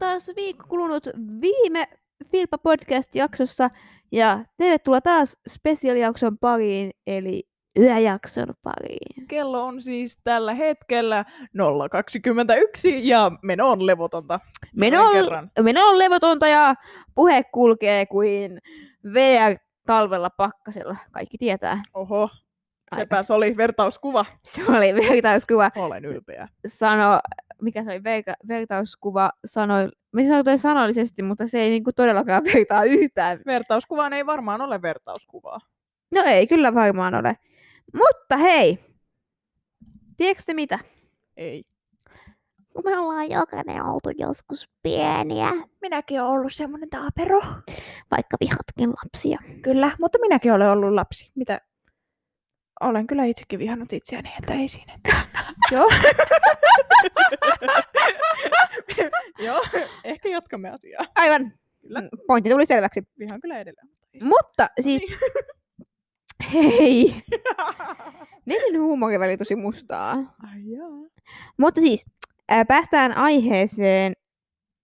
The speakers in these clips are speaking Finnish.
taas viikko kulunut viime Filpa Podcast-jaksossa ja tervetuloa taas spesiaalijakson pariin, eli yöjakson pariin. Kello on siis tällä hetkellä 0.21 ja meno on levotonta. Meno on, kerran. meno on levotonta ja puhe kulkee kuin VR talvella pakkasella. Kaikki tietää. Oho, Aika. sepäs oli vertauskuva. Se oli vertauskuva. Olen ylpeä. Sano, mikä se oli verka, vertauskuva sanoi, mä sanoin sanollisesti, mutta se ei niinku todellakaan vertaa yhtään Vertauskuvaan ei varmaan ole vertauskuvaa. No ei kyllä varmaan ole. Mutta hei, tiedätkö te mitä? Ei. Kun me ollaan jokainen oltu joskus pieniä, Minäkin olen ollut semmoinen taapero. vaikka vihatkin lapsia. Kyllä, mutta minäkin olen ollut lapsi. Mitä? Olen kyllä itsekin vihannut itseäni, että ei siinä. Joo. Joo, ehkä jatkamme asiaa. Aivan, Kyllä. pointti tuli selväksi. Vihaan kyllä edelleen. mutta Mutta siis, Niin. hei, neljän huumori väli tosi mustaa. Ai jaa. Mutta siis, ää, päästään aiheeseen.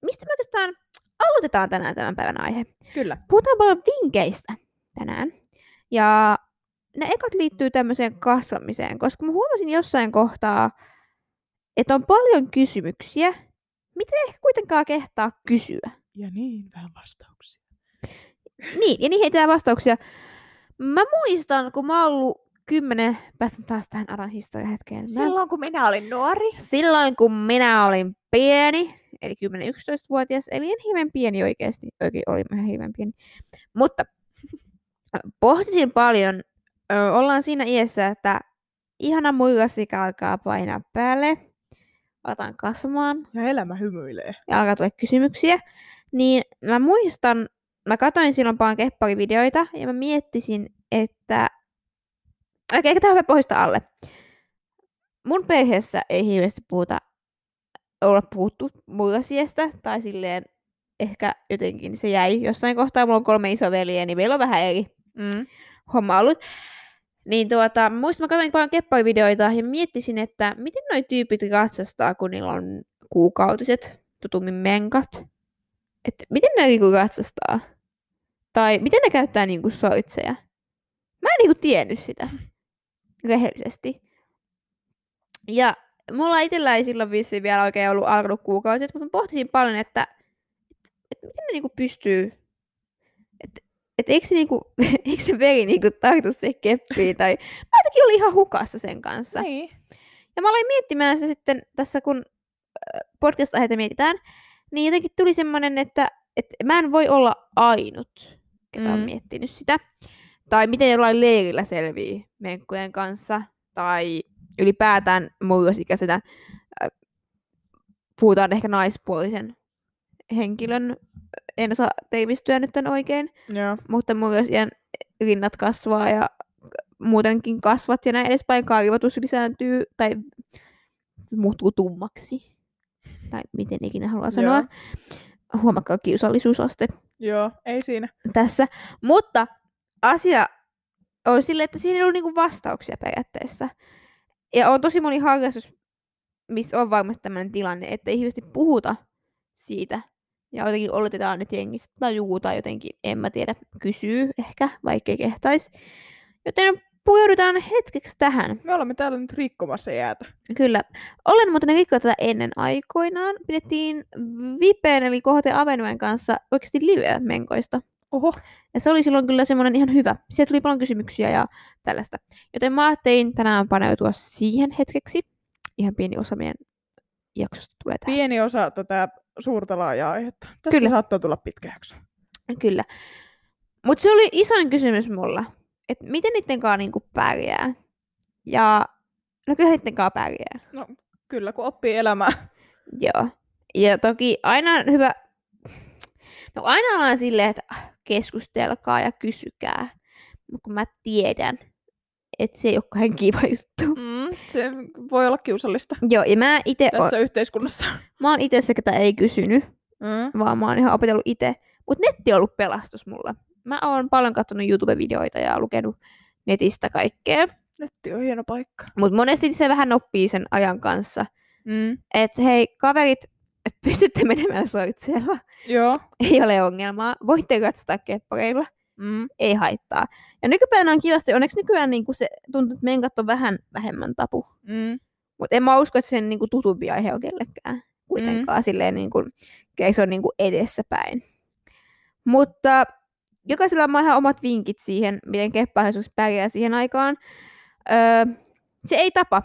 Mistä me oikeastaan aloitetaan tänään tämän päivän aihe? Kyllä. Puhutaan paljon vinkkeistä tänään. Ja ne ekat liittyy tämmöiseen kasvamiseen, koska mä huomasin jossain kohtaa, että on paljon kysymyksiä, mitä ei ehkä kuitenkaan kehtaa kysyä. Ja niin vähän vastauksia. Niin, ja niihin ei vastauksia. Mä muistan, kun mä oon ollut kymmenen, päästän taas tähän Aran historian hetkeen. Mä, Silloin kun minä olin nuori. silloin kun minä olin pieni, eli 10-11-vuotias, eli en hirveän pieni oikeasti, oikein oli ihan hirveän pieni. Mutta pohtisin paljon, ö, ollaan siinä iässä, että ihana muilasika alkaa painaa päälle, aletaan kasvamaan Ja elämä hymyilee. ja alkaa tulla kysymyksiä, niin mä muistan, mä katsoin silloin paljon kepparivideoita ja mä miettisin, että... Okei, okay, tämä hyvä pohjista alle. Mun perheessä ei hirveästi puhuta, olla puhuttu muilasiasta, tai silleen ehkä jotenkin se jäi jossain kohtaa. Mulla on kolme isoveliä, niin meillä on vähän eri Mm. homma ollut. Niin tuota, muistan, mä katsoin paljon kepparivideoita ja miettisin, että miten noi tyypit ratsastaa, kun niillä on kuukautiset, tutummin menkat. Että miten ne niinku ratsastaa? Tai miten ne käyttää niinku soitseja? Mä en niinku tiennyt sitä. Rehellisesti. Ja mulla itsellä ei silloin vissiin vielä oikein ollut alkanut kuukausit, mutta mä pohtisin paljon, että, että miten ne niinku pystyy että eikö se, niinku, eikö se veri niinku tartu se keppiin, tai mä jotenkin olin ihan hukassa sen kanssa. Niin. Ja mä aloin miettimään se sitten tässä, kun äh, podcast-aiheita mietitään, niin jotenkin tuli semmoinen, että, että mä en voi olla ainut, ketä on Mm. miettinyt sitä. Tai miten jollain leirillä selvii menkkujen kanssa, tai ylipäätään murrosikäisenä äh, puhutaan ehkä naispuolisen henkilön, en osaa teivistyä nyt oikein, Joo. mutta murrosien rinnat kasvaa ja muutenkin kasvat ja näin edespäin. Kaarivatus lisääntyy tai muuttuu tummaksi. Tai miten ikinä haluaa sanoa. Huomakkaa kiusallisuusaste Joo, ei siinä. tässä. Mutta asia on sille, että siinä ei ollut niinku vastauksia periaatteessa. Ja on tosi moni harrastus, missä on varmasti tämmöinen tilanne, että ei hirveästi puhuta siitä. Ja jotenkin oletetaan, että jengistä tajuu tai jotenkin, en mä tiedä, kysyy ehkä, vaikkei kehtais. Joten pureudutaan hetkeksi tähän. Me olemme täällä nyt rikkomassa jäätä. Kyllä. Olen muuten rikkoa tätä ennen aikoinaan. Pidettiin Vipen eli KHT Avenuen kanssa oikeasti live-menkoista. Oho. Ja se oli silloin kyllä semmoinen ihan hyvä. Sieltä tuli paljon kysymyksiä ja tällaista. Joten mä ajattelin tänään paneutua siihen hetkeksi. Ihan pieni osa meidän jaksosta tulee tähän. Pieni osa tätä suurta laajaa aihetta. Tässä Kyllä. saattaa tulla pitkä jakso. Kyllä. Mutta se oli isoin kysymys mulla. Että miten niiden kanssa niinku pärjää. Ja no kyllä niiden kanssa pärjää. No, kyllä, kun oppii elämää. Joo. Ja toki aina on hyvä... No aina ollaan silleen, että ah, keskustelkaa ja kysykää. Mutta kun mä tiedän, että se ei ole kauhean kiva juttu. Mm, se voi olla kiusallista Joo, ja mä itse tässä yhteiskunnassa. mä oon itse se, ketä ei kysynyt, Mm. vaan mä oon ihan opetellut itse. Mutta netti on ollut pelastus mulla. Mä oon paljon katsonut YouTube-videoita ja lukenut netistä kaikkea. Netti on hieno paikka. Mutta monesti se vähän oppii sen ajan kanssa. Mm. Että hei, kaverit, pystytte menemään soitseella. Joo. Ei ole ongelmaa. Voitte katsota keppareilla. Mm. Ei haittaa. Ja nykypäivänä on kivasti, onneksi nykyään niin se tuntuu, että menkat on vähän vähemmän tapu. Mm. Mutta en mä usko, että sen niin kuin, tutumpi aihe on kellekään kuitenkaan mm. silleen niin kuin, se on niin kuin edessäpäin. Mutta jokaisella on ihan omat vinkit siihen, miten keppaisuus pärjää siihen aikaan. Öö, se ei tapa.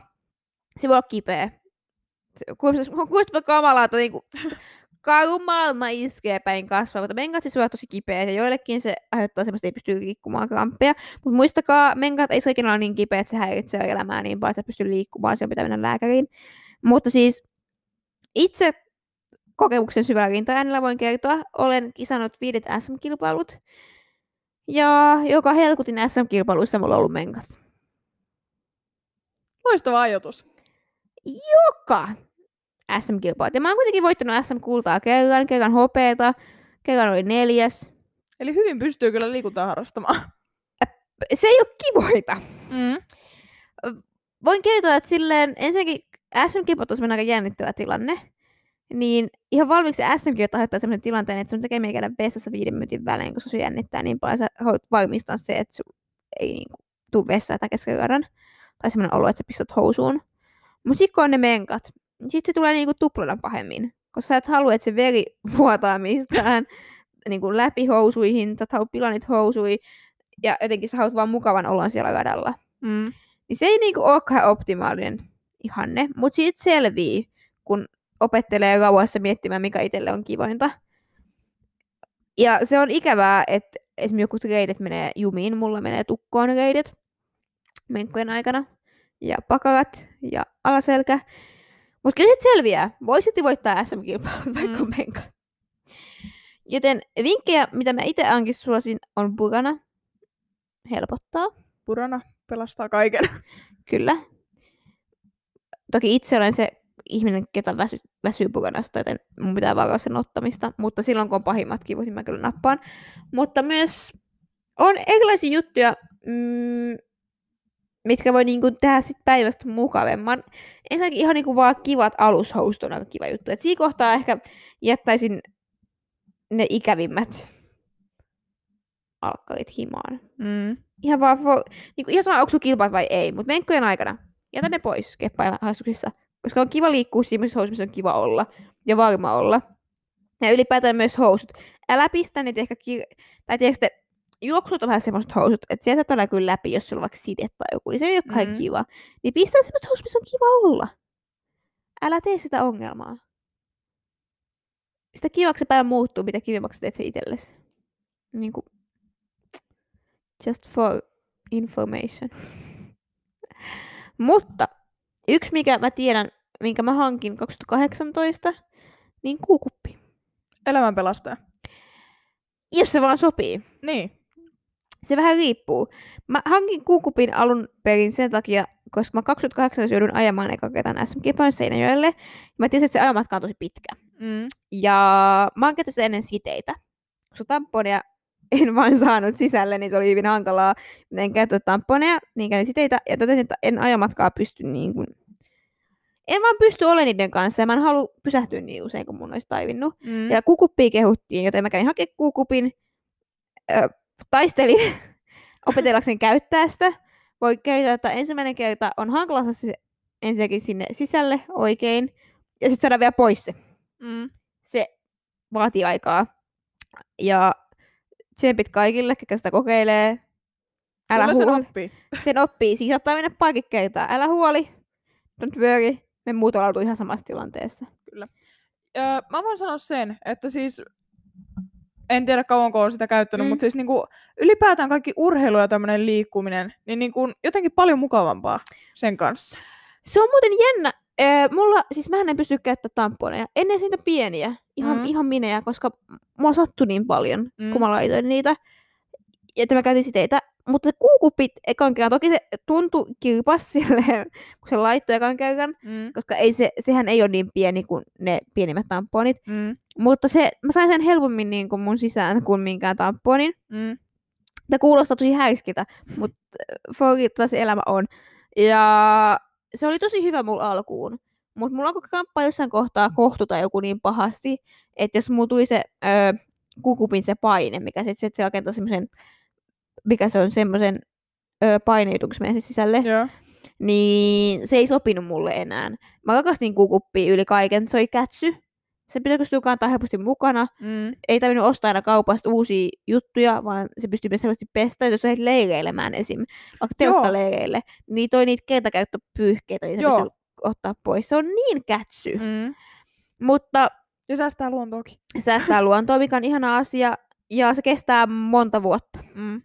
Se voi olla kipeä. Kuulostaa kamalaa, että niin karu maailma iskee päin kasvaa, mutta menkat siis tosi kipeä, ja joillekin se aiheuttaa semmoista, että ei pysty liikkumaan kramppeja. Mutta muistakaa, menkat ei ikinä ole niin kipeä, että se häiritsee elämää niin paljon, että pystyy liikkumaan, se on pitää mennä lääkäriin. Mutta siis itse kokemuksen syvällä rintaäänellä voin kertoa, olen kisannut viidet SM-kilpailut, ja joka helkutin SM-kilpailuissa mulla on ollut menkat. Loistava ajatus. Joka SM-kilpailut. Ja mä oon kuitenkin voittanut SM-kultaa kerran, kerran hopeeta, kerran oli neljäs. Eli hyvin pystyy kyllä liikuntaa harrastamaan. Se ei ole kivoita. Mm. Voin kertoa, että silleen ensinnäkin SM-kilpailut on aika jännittävä tilanne. Niin ihan valmiiksi SM-kilpailut aiheuttaa sellaisen tilanteen, että sun tekee käydä vessassa viiden minuutin välein, koska se jännittää niin paljon. Sä haluat varmistaa se, että sun ei niin kuin, tuu vessaan tai kesken Tai semmoinen olo, että sä pistät housuun. Mutta sitten kun on ne menkat, sitten se tulee niinku tuplana pahemmin. Koska sä et halua, että se veri vuotaa mistään niinku läpi housuihin, sä et halua pilanit housui, ja jotenkin sä haluat vaan mukavan olon siellä radalla. Mm. Niin se ei niinku olekaan optimaalinen ihanne, mutta siitä selvii, kun opettelee rauhassa miettimään, mikä itselle on kivointa. Ja se on ikävää, että esimerkiksi joku reidet menee jumiin, mulla menee tukkoon reidet menkkojen aikana, ja pakarat ja alaselkä. Mutta kyllä se selviää. Voisit voittaa SM-kilpailut vaikka mm. menkat. Joten vinkkejä, mitä mä itse ainakin suosin, on Burana. Helpottaa. Burana pelastaa kaiken. Kyllä. Toki itse olen se ihminen, ketä väsy, väsyy Buranasta, joten mun pitää varoa sen ottamista. Mutta silloin, kun on pahimmat kivut, niin mä kyllä nappaan. Mutta myös on erilaisia juttuja, mm, mitkä voi niinku tehdä sit päivästä mukavemman. Ensinnäkin ihan niinku vaan kivat alushousut on aika kiva juttu. Et siinä kohtaa ehkä jättäisin ne ikävimmät alkkarit himaan. Mm. Ihan vaan, for, niinku, ihan sama, onko kilpaat vai ei, mutta menkkojen aikana jätä ne pois keppailuharrastuksissa. Koska on kiva liikkua siinä housuissa, missä on kiva olla ja varma olla. Ja ylipäätään myös housut. Älä pistä niitä ehkä, kir- tai tiedätkö, juoksut on vähän semmoiset housut, että sieltä tulee kyllä läpi, jos sulla on vaikka side tai joku, niin se ei ole mm. kiva. Niin pistä semmoiset housut, missä on kiva olla. Älä tee sitä ongelmaa. Sitä kivaksi päivä muuttuu, mitä kivemmaksi teet se itsellesi. Niin kuin, just for information. Mutta yksi, mikä mä tiedän, minkä mä hankin 2018, niin kuukuppi. Elämän pelastaja. Jos se vaan sopii. Niin. Se vähän riippuu. Mä hankin kuukupin alun perin sen takia, koska mä 2008 joudun ajamaan eka kertaan SM-kilpailun Seinäjoelle. Mä tiesin, että se ajamatka on tosi pitkä. Mm. Ja mä oon käyttänyt ennen siteitä. Koska tamponeja en vain saanut sisälle, niin se oli hyvin hankalaa. En käyttänyt tamponeja, niin käytin siteitä. Ja totesin, että en ajamatkaa pysty niin kuin... En vaan pysty olemaan niiden kanssa ja mä en halua pysähtyä niin usein, kun mun olisi taivinnut. Mm. Ja kukuppia kehuttiin, joten mä kävin hakemaan kukupin taistelin opetellakseni käyttää sitä. Voi käyttää, että ensimmäinen kerta on hankala se ensinnäkin sinne sisälle oikein, ja sitten saada vielä pois se. Mm. Se vaatii aikaa. Ja tsempit kaikille, ketkä sitä kokeilee. Älä Kyllä huoli. sen oppii. Sen oppii. Siis saattaa mennä parikin kertaa. Älä huoli. Don't worry. Me muut ollaan ihan samassa tilanteessa. Kyllä. Öö, mä voin sanoa sen, että siis en tiedä kauanko olen sitä käyttänyt, mm. mutta siis niinku, ylipäätään kaikki urheilu ja tämmöinen liikkuminen, niin niinku, jotenkin paljon mukavampaa sen kanssa. Se on muuten jännä. Ee, mulla, siis mä en pysty käyttämään tamponeja. Ennen siitä pieniä, ihan, mm. ihan minejä, koska mua sattui niin paljon, mm. kun mä laitoin niitä. Että mä käytin siteitä. Mutta se kuukupit ekan kerran, toki se tuntui kilpas silleen, kun se laittoi ekan kerran, mm. koska ei se, sehän ei ole niin pieni kuin ne pienimmät tamponit. Mm. Mutta se, mä sain sen helpommin niin kuin mun sisään kuin minkään tamponin. Mm. Tämä kuulostaa tosi häiskiltä, mutta for se elämä on. Ja se oli tosi hyvä mulla alkuun. Mutta mulla on kamppaa jossain kohtaa kohtuta joku niin pahasti, että jos mulla tuli se öö, kukupin se paine, mikä sitten sit se rakentaa semmoisen, mikä se on semmoisen paineutuksen sisälle, Joo. niin se ei sopinut mulle enää. Mä rakastin kukuppia yli kaiken, se oli kätsy. Se pitää pystyä kantaa helposti mukana. Mm. Ei tarvinnut ostaa aina kaupasta uusia juttuja, vaan se pystyy myös helposti pestä. Jos lähdet leireilemään esim. vaikka Joo. telttaleireille, niin toi niitä kertakäyttöpyyhkeitä, niin Joo. pystyy ottaa pois. Se on niin kätsy. Mm. Mutta Ja säästää luontoakin. säästää luontoa, mikä on ihana asia. Ja se kestää monta vuotta. Mm.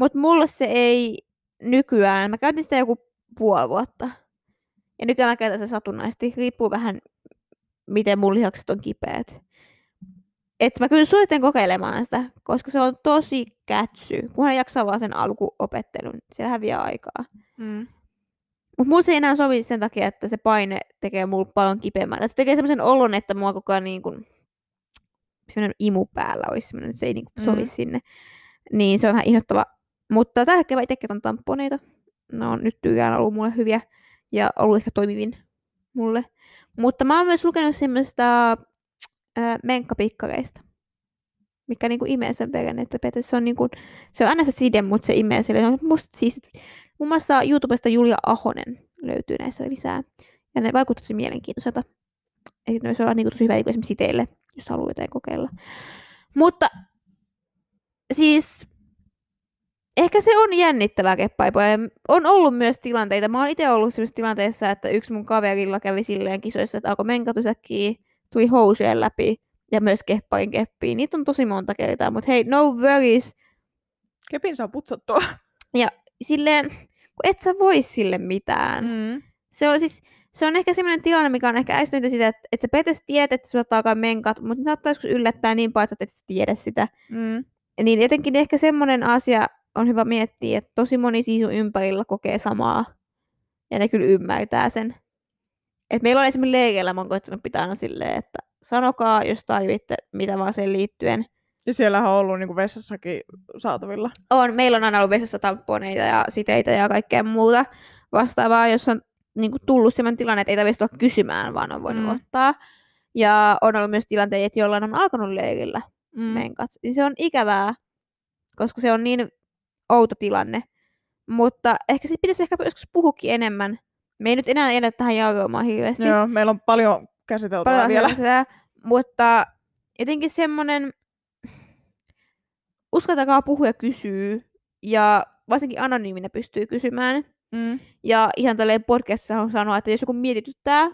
Mutta mulle se ei nykyään, mä käytin sitä joku puoli vuotta. Ja nykyään mä käytän sitä satunnaisesti. Riippuu vähän, miten mun lihakset on kipeät. Et mä kyllä suosittelen kokeilemaan sitä, koska se on tosi kätsy. Kunhan jaksaa vaan sen alkuopettelun, se häviää aikaa. Mm. Mutta mulla se ei enää sovi sen takia, että se paine tekee mulle paljon kipeämmältä. Se tekee semmoisen olon, että mua koko ajan niin semmoinen imu päällä olisi semmoinen, että se ei niin kuin sovi Mm. sinne. Niin se on vähän inhottava. Mutta tällä hetkellä itsekin otan tamponeita. Ne on nyt tykkään ollut mulle hyviä ja ollut ehkä toimivin mulle. Mutta mä oon myös lukenut semmoista äh, menkkapikkareista, mikä niinku imee sen veren, että se on, niinku, se on aina se side, mutta se imee sille. Se on musta siis, muun muassa YouTubesta Julia Ahonen löytyy näistä lisää. Ja ne vaikuttaa tosi mielenkiintoiselta. Eli ne voisi olla niinku tosi hyvä niinku esimerkiksi siteille, jos haluaa jotain kokeilla. Mutta siis ehkä se on jännittävää keppaipoja. On ollut myös tilanteita. Mä oon itse ollut sellaisessa tilanteessa, että yksi mun kaverilla kävi silleen kisoissa, että alkoi menkatusäkkiä, tuli housujen läpi ja myös keppain keppiin. Niitä on tosi monta kertaa, mutta hei, no worries. Kepin saa putsattua. Silleen, kun et sä voi sille mitään. Mm. Se on siis, se on ehkä semmoinen tilanne, mikä on ehkä äistynyt sitä, että, että sä petes tiedät, että sulla alkaa menkat, mutta ne saattaa joskus yllättää niin paljon, että sä et edes tiedä sitä. Mm. Niin jotenkin ehkä semmoinen asia on hyvä miettiä, että tosi moni siis ympärillä kokee samaa. Ja ne kyllä ymmärtää sen. Et meillä on esimerkiksi leireillä, mä oon koittanut pitää aina silleen, että sanokaa, jos tarvitte mitä vaan sen liittyen. Ja siellähän on ollut niinku vessassakin saatavilla. On, meillä on aina ollut vessassa tamponeita ja siteitä ja kaikkea muuta vastaavaa, jos on niin kuin, tullut sellainen tilanne, että ei tarvitse tulla kysymään, vaan on voinut Mm. mm. ottaa. Ja on ollut myös tilanteita, että jollain on alkanut leirillä Mm. menkat. Niin se on ikävää, koska se on niin outo tilanne. Mutta ehkä siis pitäisi ehkä joskus puhukin enemmän. Me ei nyt enää edä tähän jargomaan hirveästi. Joo, meillä on paljon käsiteltävää Paljon vielä. vielä. Mutta jotenkin semmoinen, uskaltakaa puhua ja kysyä. Ja varsinkin anonyyminä pystyy kysymään. Mm. Ja ihan tälleen podcastissa on sanoa, että jos joku mietityttää,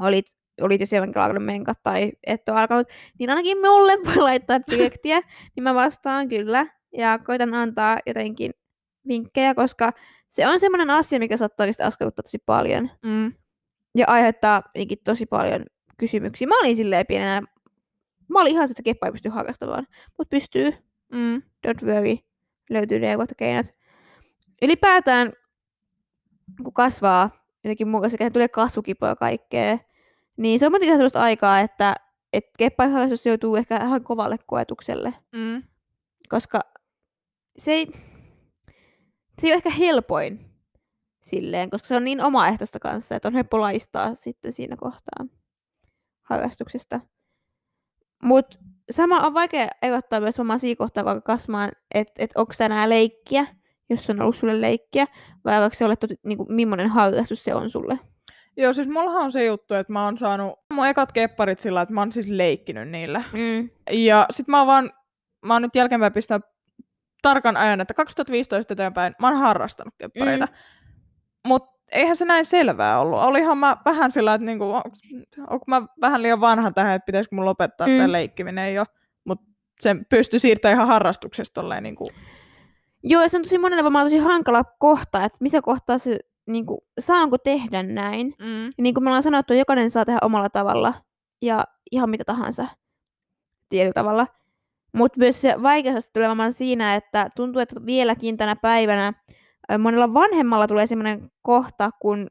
olit, olit jo siellä alkanut menkat tai et ole alkanut, niin ainakin mulle voi laittaa direktiä, niin mä vastaan kyllä. Ja koitan antaa jotenkin vinkkejä, koska se on semmoinen asia, mikä saattaa oikeasti askarruttaa tosi paljon. Mm. Ja aiheuttaa tosi paljon kysymyksiä. Mä olin silleen pienenä, mä olin ihan sitä keppaa ei pysty harrastamaan, mutta pystyy, Mm. don't worry, löytyy neuvot ja keinot. Ylipäätään, kun kasvaa, jotenkin mukaan sekä tulee kasvukipoja ja kaikkea, niin se on muutenkin sellaista aikaa, että et keppaharrastus joutuu ehkä ihan kovalle koetukselle, Mm. koska se ei, se ei ole ehkä helpoin silleen, koska se on niin omaehtoista kanssa, että on helppo laistaa sitten siinä kohtaa harrastuksesta. Mutta sama on vaikea erottaa myös omaa siinä kohtaa, kun alkaa kasvamaan, että et onko tämä leikkiä, jos se on ollut sulle leikkiä, vai onko se toti, niinku, millainen harrastus se on sulle. Joo, siis mullahan on se juttu, että mä oon saanut mun ekat kepparit sillä, että mä oon siis leikkinyt niillä. Mm. Ja sit mä oon vaan, mä oon nyt jälkeenpäin pistää tarkan ajan, että 2015 eteenpäin mä oon harrastanut keppareita. Mm. Mut eihän se näin selvää ollut. Olihan mä vähän sillä, että niinku, onko mä vähän liian vanha tähän, että pitäisikö mun lopettaa mm. Tämä leikkiminen jo. Mut sen pystyi siirtämään ihan harrastuksesta tolleen niinku. Joo, ja se on tosi monelle varmaan tosi hankala kohta, että missä kohtaa se, niinku, saanko tehdä näin. Mm. Ja niin kuin me ollaan sanottu, jokainen saa tehdä omalla tavalla ja ihan mitä tahansa tietyllä tavalla. Mutta myös se vaikeus tulee varmaan siinä, että tuntuu, että vieläkin tänä päivänä monella vanhemmalla tulee sellainen kohta, kun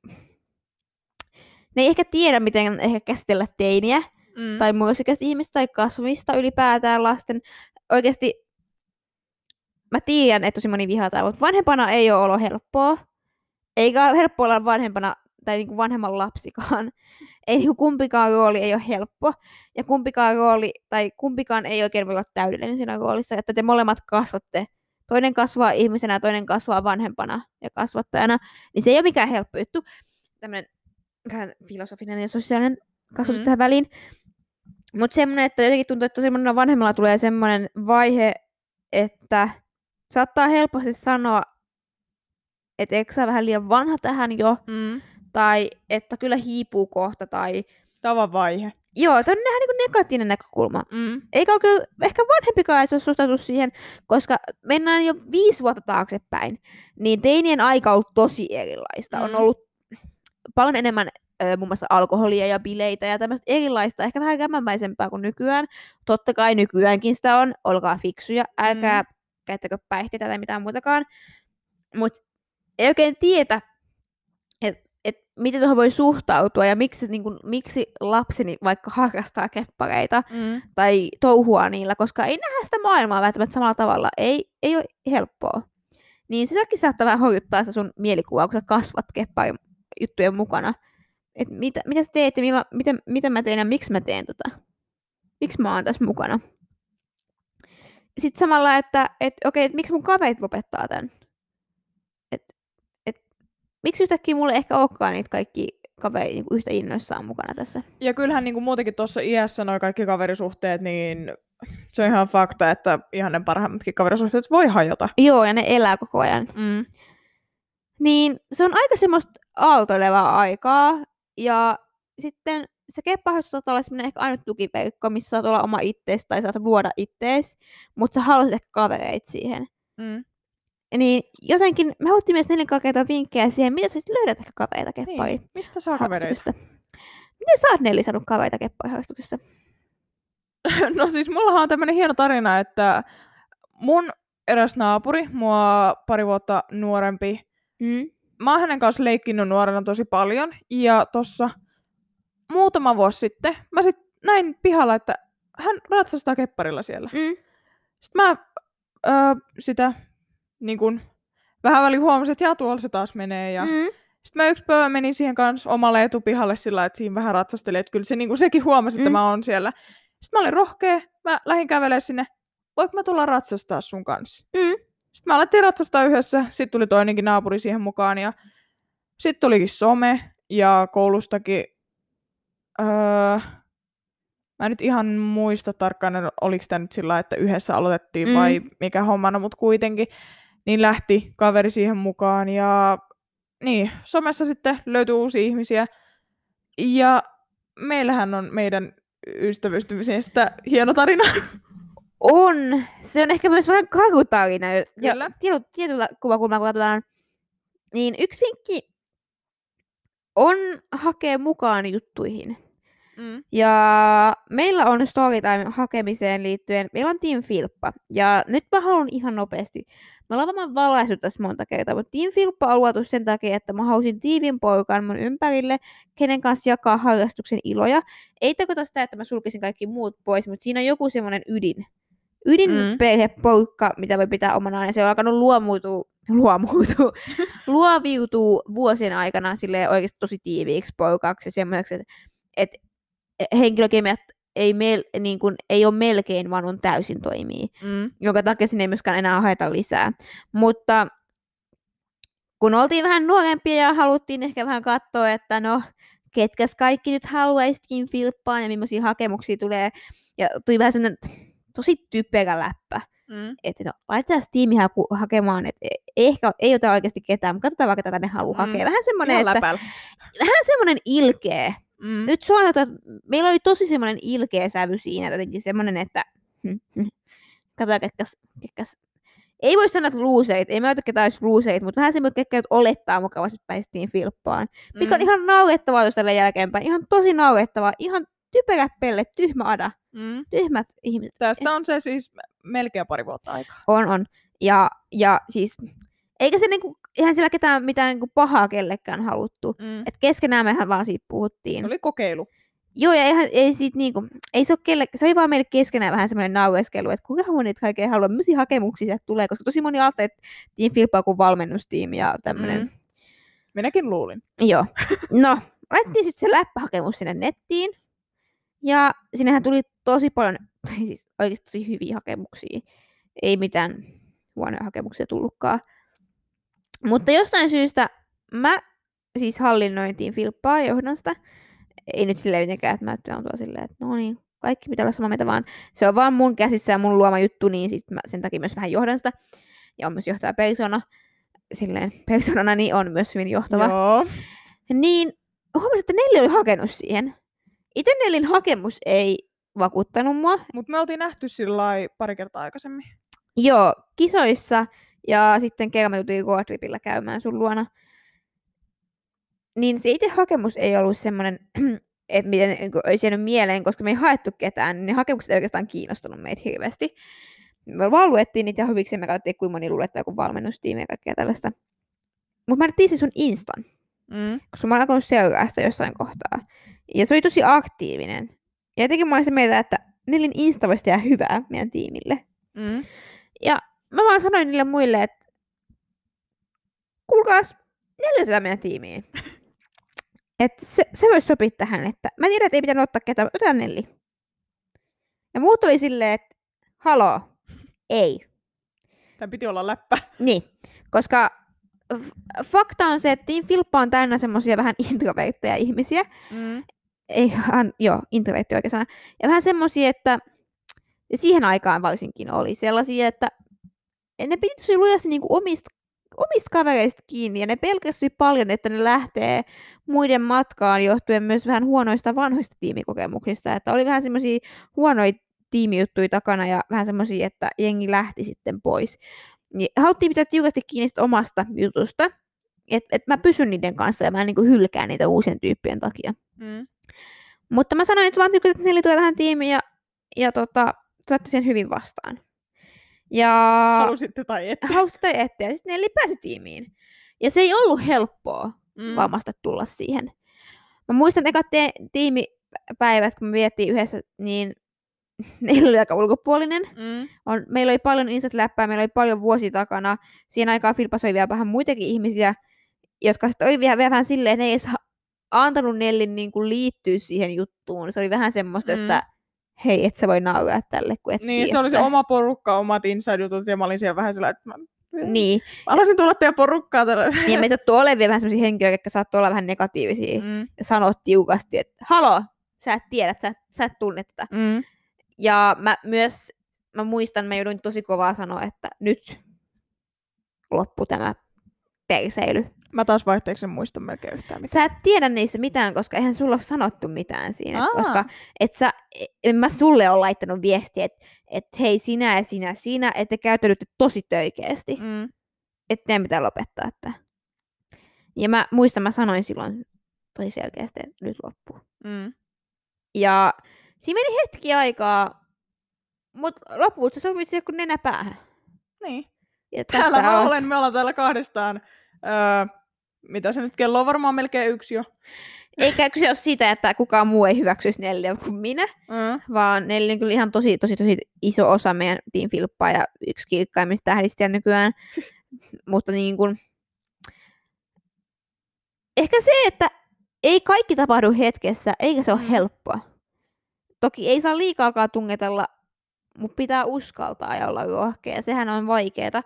ne ei ehkä tiedä, miten ehkä käsitellä teiniä Mm. tai muusikäistä ihmistä tai kasvamista ylipäätään lasten. Oikeasti mä tiedän, että tosi moni vihataan, mutta vanhempana ei ole olo helppoa. Eikä ole helppoa olla vanhempana tai niinku vanhemman lapsikaan. Ei niinku kumpikaan rooli ei ole helppo. Ja kumpikaan rooli, tai kumpikaan ei oikein voi olla täydellinen siinä roolissa, että te molemmat kasvatte. Toinen kasvaa ihmisenä ja toinen kasvaa vanhempana ja kasvattajana. Niin se ei ole mikään helppo juttu. Tämmöinen vähän filosofinen ja sosiaalinen kasvatus mm. tähän väliin. Mutta semmoinen, että jotenkin tuntuu, että semmoinen vanhemmalla tulee semmoinen vaihe, että saattaa helposti sanoa, että eikö sä vähän liian vanha tähän jo, Mm. Tai että kyllä hiipuu kohta, tai Tavan vaihe. joo, tämä on ihan niin negatiivinen näkökulma. Mm. Eikä ole kyllä, ehkä vanhempikaan ei se ole suhtautunut siihen, koska mennään jo viisi vuotta taaksepäin, niin teinien aika on ollut tosi erilaista. On Mm. ollut paljon enemmän muun muassa alkoholia ja bileitä ja tämmöistä erilaista, ehkä vähän kämmämäisempää kuin nykyään. Totta kai nykyäänkin sitä on, olkaa fiksuja, älkää mm. käyttäkö päihteitä tai mitään muutakaan. Mutta ei oikein tietä, että et miten tuohon voi suhtautua ja miksi, niin kun, miksi lapseni vaikka harrastaa keppareita Mm. tai touhua niillä, koska ei nähdä sitä maailmaa välttämättä samalla tavalla. Ei, ei ole helppoa. Niin se säkin saattaa vähän horjuttaa sitä sun mielikuvaa, kun sä kasvat kepparin juttujen mukana. Et mitä, mitä sä teet ja milla, miten, miten mä teen ja miksi mä teen tota? Miksi mä oon tässä mukana? Sitten samalla, että et, okei, et miksi mun kaverit lopettaa tämän? Miksi yhtäkkiä mulle ehkä olekaan niitä kaikki kaverit niin yhtä innoissaan mukana tässä? Ja kyllähän niin kuin muutenkin tuossa iässä noi kaikki kaverisuhteet, niin se on ihan fakta, että ihan ne parhaimmatkin kaverisuhteet voi hajota. Joo, ja ne elää koko ajan. Mm. Niin se on aika semmoista aaltoilevaa aikaa. Ja sitten se keppaharrastus saattaa olla semmoinen ehkä ainut tukipeikko, missä saat olla oma ittees tai saat luoda ittees, mutta sä haluaisit ehkä kavereita siihen. Mm. Niin jotenkin me haluttiin myös neljän kakeita vinkkejä siihen, miten sä sit löydät ehkä kavereita keppari Niin. Mistä saa kavereita? Miten sä oot Nelli saanut kavereita keppariharrastuksessa? No siis mullahan on tämmönen hieno tarina, että mun eräs naapuri, mua pari vuotta nuorempi, Mm? mä oon hänen kanssa leikkinyt nuorena tosi paljon, ja tossa muutama vuosi sitten mä sit näin pihalla, että hän ratsastaa kepparilla siellä. Mm? Sitten mä öö, sitä niin kun, vähän väliin huomasin, että jaa, tuolla se taas menee. Ja Mm? Sitten mä yksi päivä menin siihen kanssa omalle etupihalle sillä että siinä vähän ratsastelin, että kyllä se niin sekin huomasi, että Mm. mä oon siellä. Sitten mä olin rohkea, mä lähdin kävelemään sinne, voiko mä tulla ratsastaa sun kanssa? Mm? Sitten mä alettiin ratsastaa yhdessä, sitten tuli toinenkin naapuri siihen mukaan ja sitten tulikin some ja koulustakin. Öö, mä en nyt ihan muista tarkkaan, oliko tämä nyt sillä että yhdessä aloitettiin Mm. vai mikä hommana, mutta kuitenkin. Niin lähti kaveri siihen mukaan ja niin, somessa sitten löytyi uusia ihmisiä. Ja meillähän on meidän ystävystymisestä hieno tarina. On. Se on ehkä myös vähän karutarina. Ja Kyllä. tietyllä, tietyllä kuvakulmalla, kun katsotaan, niin yksi vinkki on hakea mukaan juttuihin. Mm. Ja meillä on Storytime hakemiseen liittyen, meillä on Team Filppa. Ja nyt mä haluan ihan nopeasti, me ollaan varmaan valaistu tässä monta kertaa, mutta Team Filppa on luotu sen takia, että mä halusin tiivin porukan mun ympärille, kenen kanssa jakaa harrastuksen iloja. Ei tarkoita sitä, että mä sulkisin kaikki muut pois, mutta siinä on joku semmoinen ydin. Ydin Mm. mitä voi pitää omanaan, ja se on alkanut luomuutua, luomuutua, luoviutuu vuosien aikana sille oikeasti tosi tiiviiksi porukaksi ja semmoiseksi, että et henkilökemiat ei, mel, niin kuin, ei ole melkein, vaan on täysin toimii, Mm. jonka takia sinne ei myöskään enää haeta lisää. Mutta kun oltiin vähän nuorempia ja haluttiin ehkä vähän katsoa, että no, ketkäs kaikki nyt haluaisikin filppaan ja millaisia hakemuksia tulee, ja tuli vähän semmoinen tosi typerä läppä, Mm. että no, laitetaan haku, hakemaan, että ei ehkä ei ota oikeasti ketään, mutta katsotaan vaikka tätä ne haluaa Mm. hakea. Vähän semmoinen, että vähän semmoinen ilkeä, Mm. nyt suoraan, että meillä oli tosi semmoinen ilkeä sävy siinä, jotenkin semmoinen, että katsotaan ketkäs, ketkäs, ei voi sanoa, että luuseit, ei me ota ketään olisi luuseit, mutta vähän semmoinen, ketkä nyt olettaa mukavasti päästiin filppaan. Mikä on Mm. ihan naurettavaa tällä jälkeenpäin, ihan tosi naurettavaa, ihan typerä pelle, tyhmä ada, Mm. tyhmät ihmiset. Tästä on se siis melkein pari vuotta aikaa. On, on. Ja, ja siis, eikä se niinku, eihän siellä ketään mitään niinku pahaa kellekään haluttu. Mm. Et keskenään mehän vaan siitä puhuttiin. Se oli kokeilu. Joo, ja eihän, ei siitä niinku, ei se ole kelle, se oli vaan meille keskenään vähän semmoinen naueskelu, että kuinka moni niitä kaikkea haluaa, millaisia hakemuksia sieltä tulee, koska tosi moni ajattelee, että Team Filppa kuin valmennustiimi ja tämmöinen. Mm. Mm. Minäkin luulin. Joo. No, laitettiin sitten se läppähakemus sinne nettiin. Ja sinnehän tuli tosi paljon, tai siis oikeasti tosi hyviä hakemuksia. Ei mitään huonoja hakemuksia tullutkaan. Mutta jostain syystä mä siis hallinnointiin Filppaa johdasta. Ei nyt silleen mitenkään, että mä tuon tuo silleen, että no niin, kaikki pitää olla samaa mieltä, vaan se on vaan mun käsissä ja mun luoma juttu, niin sit mä sen takia myös vähän johdan sitä. Ja on myös johtaja persona. Silleen persoonana niin on myös hyvin johtava. Joo. Niin huomasin, että Nelli oli hakenut siihen. Itse Nellin hakemus ei vakuuttanut mua. Mutta me oltiin nähty sillä pari kertaa aikaisemmin. Joo, kisoissa ja sitten kerran me tultiin roadtripillä käymään sun luona. Niin se itse hakemus ei ollut semmoinen, että miten niin olisi jäänyt mieleen, koska me ei haettu ketään, niin ne hakemukset ei oikeastaan kiinnostanut meitä hirveästi. Me vaan luettiin niitä ja hyviksi me katsottiin, kuinka moni luulee, että joku valmennustiimi ja kaikkea tällaista. Mutta mä näytin sun Instan, Mm. koska mä oon alkanut seuraa sitä jossain kohtaa. Ja se oli tosi aktiivinen. Ja jotenkin mä olisin mieltä, että Nelin Insta voisi tehdä hyvää meidän tiimille. Mm. Ja mä vaan sanoin niille muille, että kuulkaas, neljä meidän tiimiin. että se, se voisi sopia tähän, että mä tiedän, että ei pitänyt ottaa ketään, mutta otetaan Nelli. Ja muut oli silleen, että haloo, ei. Tämä piti olla läppä. Niin, koska f- fakta on se, että Team Filppa on täynnä semmoisia vähän introvertteja ihmisiä. Mm. Ei, an, joo, introvertti oikein sana. Ja vähän semmoisia, että siihen aikaan varsinkin oli sellaisia, että ne piti tosi lujasti niin omista, omista kavereista kiinni ja ne pelkäsi paljon, että ne lähtee muiden matkaan johtuen myös vähän huonoista vanhoista tiimikokemuksista. Että oli vähän semmoisia huonoja tiimijuttuja takana ja vähän semmoisia, että jengi lähti sitten pois. Niin haluttiin pitää tiukasti kiinni omasta jutusta, että et mä pysyn niiden kanssa ja mä en niin hylkää niitä uusien tyyppien takia. Mm. Mutta mä sanoin, että vaan tykkäsin, että tulee tähän tiimiin ja, ja tota, hyvin vastaan. Ja Halusitte tai ette. hausta tai ette. Ja sitten Nelli pääsi tiimiin. Ja se ei ollut helppoa Mm. vammasta tulla siihen. Mä muistan ekat te- tiimipäivät, kun me viettiin yhdessä, niin Nelli oli aika ulkopuolinen. Mm. On, meillä oli paljon insat läppää, meillä oli paljon vuosia takana. Siihen aikaan Filpas oli vielä vähän muitakin ihmisiä, jotka sitten oli vielä, vielä vähän silleen, että ne ei edes ha- antanut Nellin niin kuin liittyä siihen juttuun. Se oli vähän semmoista, Mm. mm. että hei, et sä voi nauraa tälle, kun et Niin, se oli se oma porukka, omat inside-jutut, ja mä olin siellä vähän sillä, että mä, Niin, mä haluaisin tulla teidän porukkaa tällä. ja me sattuu olemaan vielä vähän semmoisia henkilöitä, jotka saattoi olla vähän negatiivisia Mm. ja sanoa tiukasti, että halo, sä et tiedä, sä, et- sä et tunne tätä. Mm. Ja mä myös, mä muistan, mä jouduin tosi kovaa sanoa, että nyt loppu tämä perseily. Mä taas vaihteeksi en muista melkein yhtään mitään. Sä et tiedä niissä mitään, koska eihän sulla ole sanottu mitään siinä. Aa. Koska et sä, en mä sulle ole laittanut viestiä, että et hei sinä ja sinä, sinä, että te käyttäydytte tosi töykeästi. Mm. Että teidän pitää lopettaa tämä. Ja mä muistan, mä sanoin silloin tosi selkeästi, että nyt loppuu. Mm. Ja siinä meni hetki aikaa, mutta lopulta siihen kun nenä päähän. Niin. Ja Täällä tässä mä olisi- olen, me ollaan täällä kahdestaan. Öö, mitä se nyt, kello on varmaan melkein yksi jo. Eikä kyse ole siitä, että kukaan muu ei hyväksyisi Nelliä kuin minä, Mm. vaan Nelli on kyllä ihan tosi, tosi, tosi iso osa meidän Team Filppaa ja yksi kirkkaimmista tähdistä nykyään. Mutta niin kuin... Ehkä se, että ei kaikki tapahdu hetkessä, eikä se ole Mm. helppoa. Toki ei saa liikaakaan tungetella, mutta pitää uskaltaa ja olla rohkea. Sehän on vaikeeta.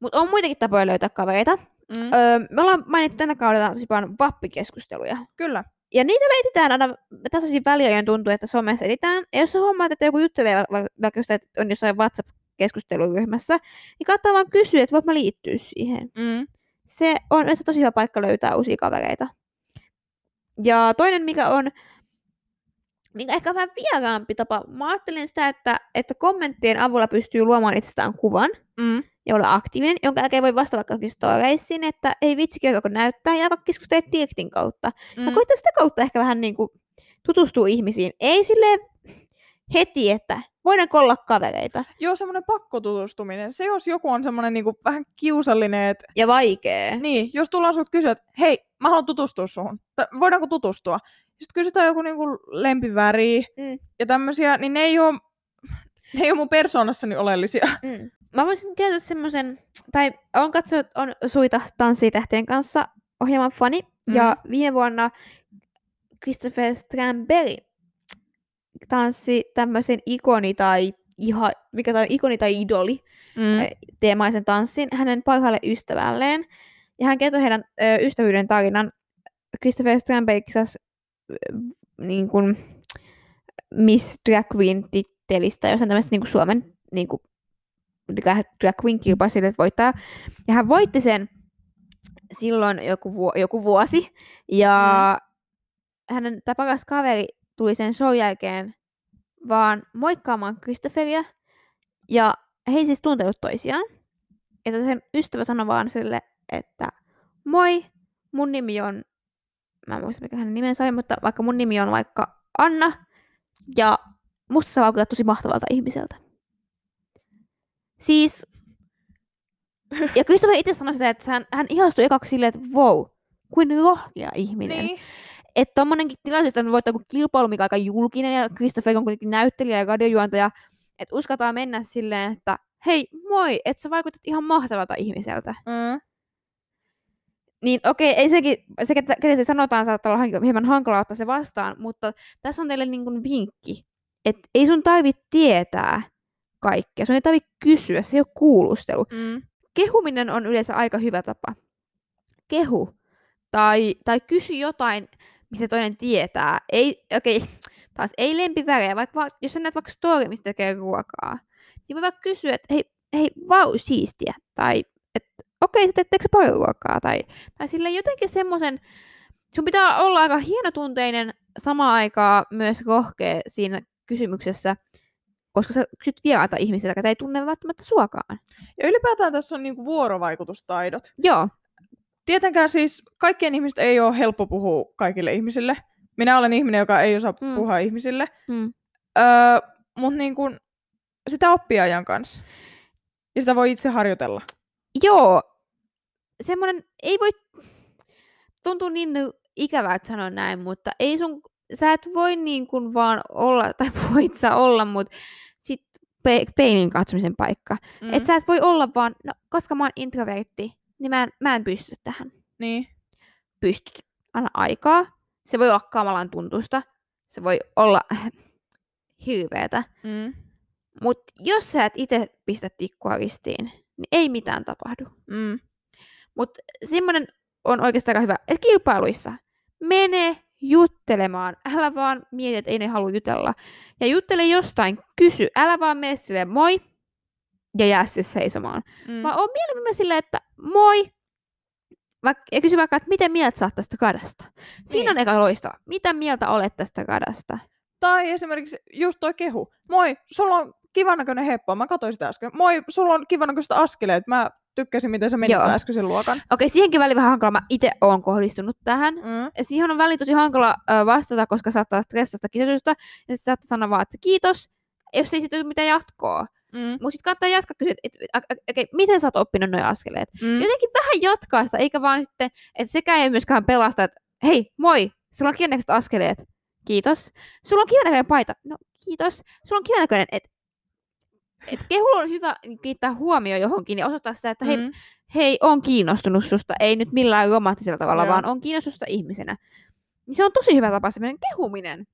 Mutta on muitakin tapoja löytää kavereita. Mm. Öö, me ollaan mainittu tänä kaudella tosi paljon vappikeskusteluja. Kyllä. Ja niitä etsitään aina tasaisin väliajoin tuntuu, että somessa etsitään. Ja jos huomaat, että joku juttelee va- va- vaikka just, että on jossain WhatsApp-keskusteluryhmässä, niin kannattaa vaan kysyä, että voit mä liittyä siihen. Mm. Se on tosi hyvä paikka löytää uusia kavereita. Ja toinen, mikä on, mikä ehkä on vähän vieraampi tapa, mä ajattelin sitä, että, että kommenttien avulla pystyy luomaan itsestään kuvan Mm. ja olla aktiivinen, jonka jälkeen voi vastata vaikka storeisiin, että ei vitsi, kertoko näyttää, ja alkaa keskustella direktin kautta. Mm. Ja koittaa sitä kautta ehkä vähän niin kuin tutustua ihmisiin. Ei sille heti, että voidaanko olla kavereita. Joo, semmoinen pakkotutustuminen. Se, jos joku on semmoinen niinku vähän kiusallinen, että Ja vaikee. niin, jos tullaan sut kysyä, että hei, mä haluan tutustua suhun. Tai voidaanko tutustua? Sitten kysytään joku niinku lempiväri Mm. ja tämmöisiä, niin ne ei ole, ne ei ole mun persoonassani oleellisia. Mm. Mä voisin kertoa semmoisen, tai on katsonut on Suita tanssitähtien kanssa ohjelman fani. Mm. Ja viime vuonna Christopher Stramberi tanssi tämmöisen ikoni tai iha, mikä on, ikoni tai idoli Mm. teemaisen tanssin hänen parhaalle ystävälleen. Ja hän kertoi heidän ö, ystävyyden tarinan. Christopher Strandberg kisasi niin kuin Miss Drag Queen tittelistä, jos on tämmöistä niin kuin Suomen niin kuin, Drag Queen kilpaisille voittaa. Ja hän voitti sen silloin joku, vuo, joku vuosi. Ja mm. hänen tämä paras kaveri tuli sen show jälkeen vaan moikkaamaan Christopheria. Ja he ei siis tuntenut toisiaan. Että sen ystävä sanoi vaan sille, että moi, mun nimi on, mä en muista mikä hänen nimensä on, mutta vaikka mun nimi on vaikka Anna, ja musta sä vaikutat tosi mahtavalta ihmiseltä. Siis, ja Christopher itse sanoi sitä, että hän, hän ihastui ekaksi silleen, että wow, kuin rohkea ihminen. Niin. Että tommonenkin tilaisuus on voittaa joku kilpailu, mikä on aika julkinen, ja Christopher on kuitenkin näyttelijä ja radiojuontaja, että uskataan mennä silleen, että hei, moi, että sä vaikutat ihan mahtavalta ihmiseltä. Mm. Niin okei, ei sekin, se, ketä se sanotaan, saattaa olla hieman hankalaa ottaa se vastaan, mutta tässä on teille niin kuin vinkki, että ei sun tarvitse tietää kaikkea, sun ei tarvitse kysyä, se ei ole kuulustelu. Mm. Kehuminen on yleensä aika hyvä tapa. Kehu. Tai, tai kysy jotain, missä toinen tietää. Ei, okei, okay, taas ei lempivärejä, vaikka va- jos sä näet vaikka story, mistä tekee ruokaa, niin voi vaikka kysyä, että hei, hei, vau, siistiä. Tai, okei, okay, teettekö sä paljon ruokaa? Tai, tai sille jotenkin semmoisen, sun pitää olla aika hienotunteinen, samaan aikaan myös rohkea siinä kysymyksessä, koska sä kysyt vieraita ihmisiltä, jotka ei tunne välttämättä suokaan. Ja ylipäätään tässä on niinku vuorovaikutustaidot. Joo, Tietenkään siis kaikkien ihmisten ei ole helppo puhua kaikille ihmisille. Minä olen ihminen, joka ei osaa Mm. puhua ihmisille. mm. Öö, Mutta niinku, sitä oppii ajan kanssa. Ja sitä voi itse harjoitella. Joo, semmoinen, ei voi, tuntuu niin ikävää, että sanon näin, mutta ei sun, sä et voi niin kuin vaan olla, tai voit sä olla, mutta sit pe- peilin katsomisen paikka. Mm. Mm. Et sä et voi olla vaan, no koska mä oon introvertti, niin mä en, mä en pysty tähän. Niin. Pystyt. Anna aikaa. Se voi olla kamalan tuntusta. Se voi olla hirveetä. Mm. Mutta jos sä et itse pistä tikkua ristiin, niin ei mitään tapahdu. Mm. Mutta semmoinen on oikeastaan aika hyvä. Et kilpailuissa mene juttelemaan. Älä vaan mieti, että ei ne halua jutella. Ja juttele jostain, kysy. Älä vaan mene silleen moi ja jää siis seisomaan. Mm. Vaan on mieluummin silleen, että moi. Vaik- ja kysy vaikka, että miten mieltä oot tästä kadasta. Siinä Niin. on eka loistava. Mitä mieltä olet tästä kadasta? Tai esimerkiksi just toi kehu. Moi, sulla on kivan näköinen heppo. Mä katsoin sitä äsken. Moi, sulla on kivan näköiset askeleet. Mä tykkäsin, miten sä menit Joo. äskeisen luokan. Okei, siihenkin väliin vähän hankala. Mä itse oon kohdistunut tähän. Mm. Siihen on väliin tosi hankala vastata, koska saattaa stressasta kisoitusta. Ja sitten saattaa sanoa vaan, että kiitos, jos ei sitten mitään jatkoa. Mm. Mutta sitten kannattaa jatkaa kysyä, että et, et, okay, miten sä oot oppinut nuo askeleet. Mm. Jotenkin vähän jatkaa sitä, eikä vaan sitten, että sekään ei myöskään pelasta, että hei, moi, sulla on kiennäköiset askeleet. Kiitos. Sulla on kiennäköinen paita. No, kiitos. Sulla on kiennäköinen, että et kehulla on hyvä kiittää huomio johonkin ja osoittaa sitä, että hei, Mm. hei, on kiinnostunut susta, ei nyt millään romanttisella tavalla, Joo. vaan on kiinnostunut susta ihmisenä. Niin se on tosi hyvä tapa semmoinen kehuminen.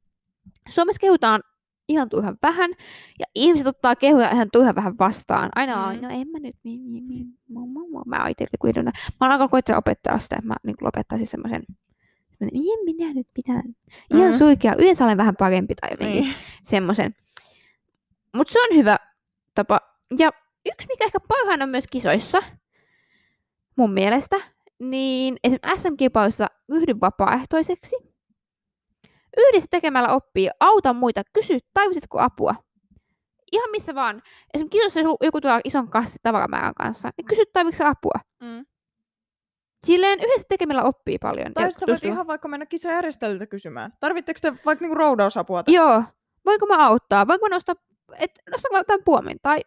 Suomessa kehutaan ihan turhan vähän, ja ihmiset ottaa kehuja ihan turhan vähän vastaan. Aina mm. on, Mm. no en mä nyt, mi, mi, mi, mo, mo, mo. mä oon itse kuiduna. Mä oon alkanut koittaa opettaa sitä, että mä niin lopettaisin semmoisen, en minä nyt mitään. Ihan mm. suikea, yleensä olen vähän parempi tai jotenkin Niin. semmoisen. Mutta se on hyvä tapa. Ja yksi, mikä ehkä parhain on myös kisoissa, mun mielestä, niin esimerkiksi SM-kilpailussa ryhdy vapaaehtoiseksi. Yhdessä tekemällä oppii, auta muita, kysy, tarvitsitko apua. Ihan missä vaan. Esimerkiksi kisossa jos joku tuo ison kassi tavaramäärän kanssa, niin kysy, tarvitsetko apua. Mm. Silleen yhdessä tekemällä oppii paljon. Tai sitten voit ihan vaikka mennä kisajärjestäjiltä kysymään. Tarvitteko te vaikka niinku roudausapua tässä? Joo. Voinko mä auttaa? Voinko mä nostaa, et, nostaa tämän puomin? Tai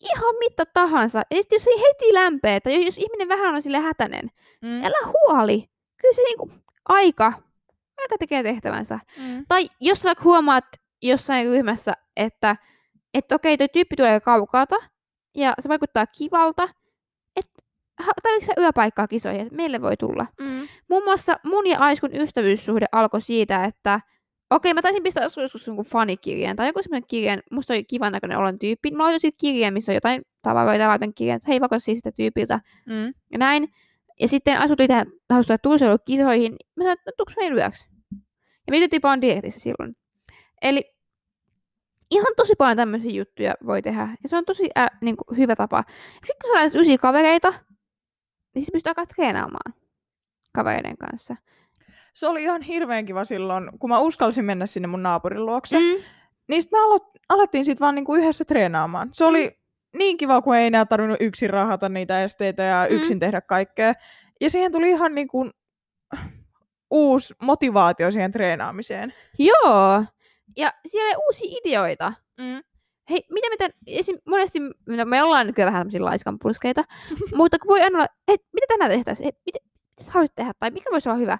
ihan mitä tahansa. Et jos ei heti lämpee, tai jos ihminen vähän on sille hätäinen, Mm. älä huoli. Kyllä se niinku aika, aika tekee tehtävänsä. Mm. Tai jos vaikka huomaat jossain ryhmässä, että et okei, toi tyyppi tulee kaukaalta, ja se vaikuttaa kivalta, että ha- tarvitsetko sä yöpaikkaa kisoihin, että meille voi tulla. Mm. Muun muassa mun ja Aiskun ystävyyssuhde alkoi siitä, että okei, mä taisin pistää joskus jonkun fanikirjeen tai joku semmoinen kirjeen, musta oli kivan näköinen olan tyyppi. Mä laitan siitä kirjeen, missä on jotain tavaroita, laitan kirjeen, että hei, vaikka siis sitä tyypiltä. Mm. Ja näin. Ja sitten Aisu tuli tähän haustaa kisoihin. Mä sanoin, että tuuks meidän yöksi? Ja me tyttiin vaan direktissä silloin. Eli ihan tosi paljon tämmöisiä juttuja voi tehdä. Ja se on tosi ä, niin kuin, hyvä tapa. Sitten kun sä laitat uusia kavereita, niin se pystyy alkaa treenaamaan kavereiden kanssa. Se oli ihan hirveän kiva silloin, kun mä uskalsin mennä sinne mun naapurin luokse. Mm. Niin me alo- alettiin sit vaan niinku yhdessä treenaamaan. Se oli niin kiva, kun ei enää tarvinnut yksin rahata niitä esteitä ja Mm. yksin tehdä kaikkea. Ja siihen tuli ihan niinku uusi motivaatio siihen treenaamiseen. Joo. Ja siellä oli uusia ideoita. Mm. Hei, mitä mitä, esim, monesti, me ollaan nykyään vähän tämmöisiä laiskanpulskeita, mutta kun voi aina olla, että mitä tänään tehtäisiin, hei, mitä, mitä sä haluaisit tehdä, tai mikä voisi olla hyvä.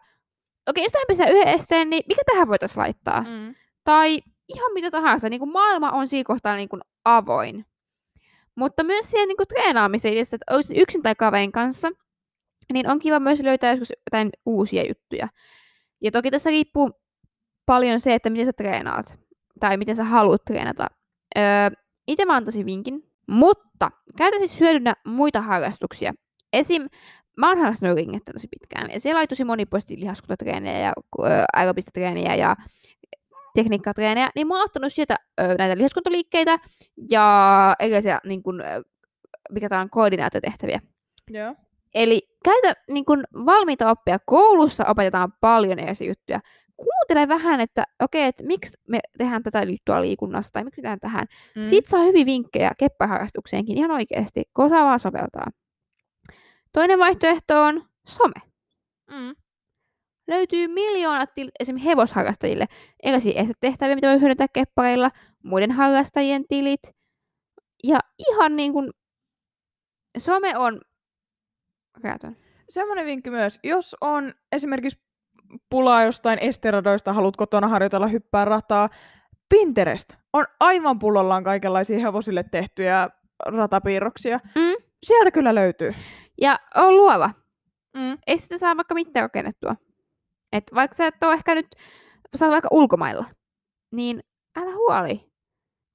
Okei, jos tähän pistää yhden esteen, niin mikä tähän voitaisiin laittaa? Mm. Tai ihan mitä tahansa, niin kuin maailma on siinä kohtaa niin kuin avoin. Mutta myös siihen niin kuin treenaamiseen, jos et olisi yksin tai kaverin kanssa, niin on kiva myös löytää joskus jotain uusia juttuja. Ja toki tässä riippuu paljon se, että miten sä treenaat, tai miten sä haluat treenata. Öö, itse mä antaisin vinkin, mutta käytä siis hyödynnä muita harrastuksia. Esim. Mä oon harrastanut ringettä tosi pitkään, ja siellä oli tosi monipuolisesti lihaskuntatreeniä ja öö, aerobista ja tekniikkatreenejä, niin mä oon ottanut sieltä öö, näitä lihaskuntaliikkeitä ja erilaisia, niin kun, mikä tää on, koordinaatiotehtäviä. Joo. Eli käytä niin kun, valmiita oppia. Koulussa opetetaan paljon erilaisia juttuja. Kuuntele vähän, että okei, että miksi me tehdään tätä liittyä liikunnassa tai miksi me tehdään tähän. Mm. Mm. Siitä saa hyvin vinkkejä keppäharrastukseenkin ihan oikeasti, kun osaa vaan soveltaa. Toinen vaihtoehto on some. Mm. Löytyy miljoonat til- esimerkiksi hevosharrastajille erilaisia estetehtäviä, mitä voi hyödyntää keppareilla, muiden harrastajien tilit. Ja ihan niin kuin some on rajaton. Semmoinen vinkki myös, jos on esimerkiksi pulaa jostain esteradoista, haluat kotona harjoitella hyppää rataa, Pinterest on aivan pullollaan kaikenlaisia hevosille tehtyjä ratapiirroksia. Mm. Sieltä kyllä löytyy. Ja on luova. Mm. Ei sitä saa vaikka mitään rakennettua. Et vaikka sä et ole ehkä nyt, sä vaikka ulkomailla, niin älä huoli.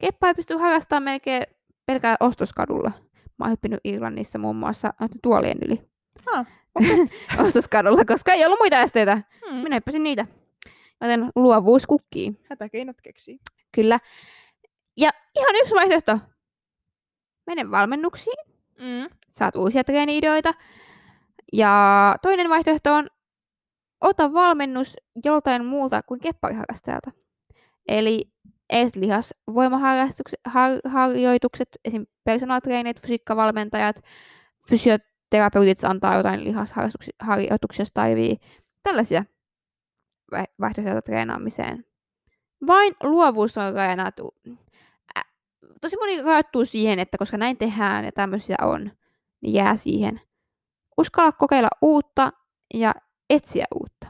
Keppaa pystyy harrastamaan melkein pelkällä ostoskadulla. Mä oon hyppinyt Irlannissa muun muassa tuolien yli Ah, ostoskadulla, koska ei ollut muita esteitä. mm. Minä hyppäsin niitä. Joten luovuus kukkii. Hätäkeinot keksii. Kyllä. Ja ihan yksi vaihtoehto. Mene valmennuksiin, Mm. saat uusia treeni-ideoita. Ja toinen vaihtoehto on, ota valmennus joltain muulta kuin keppariharrastajalta. Eli ees lihasvoimaharjoitukset, esim. personal trainerit, fysiikkavalmentajat, fysioterapeutit antaa jotain lihasharjoituksia, tarvii. Tällaisia vai- vaihtoehtoja treenaamiseen. Vain luovuus on rajattu. Tosi moni rajoittuu siihen, että koska näin tehdään ja tämmöisiä on, niin jää siihen. Uskalla kokeilla uutta ja etsiä uutta.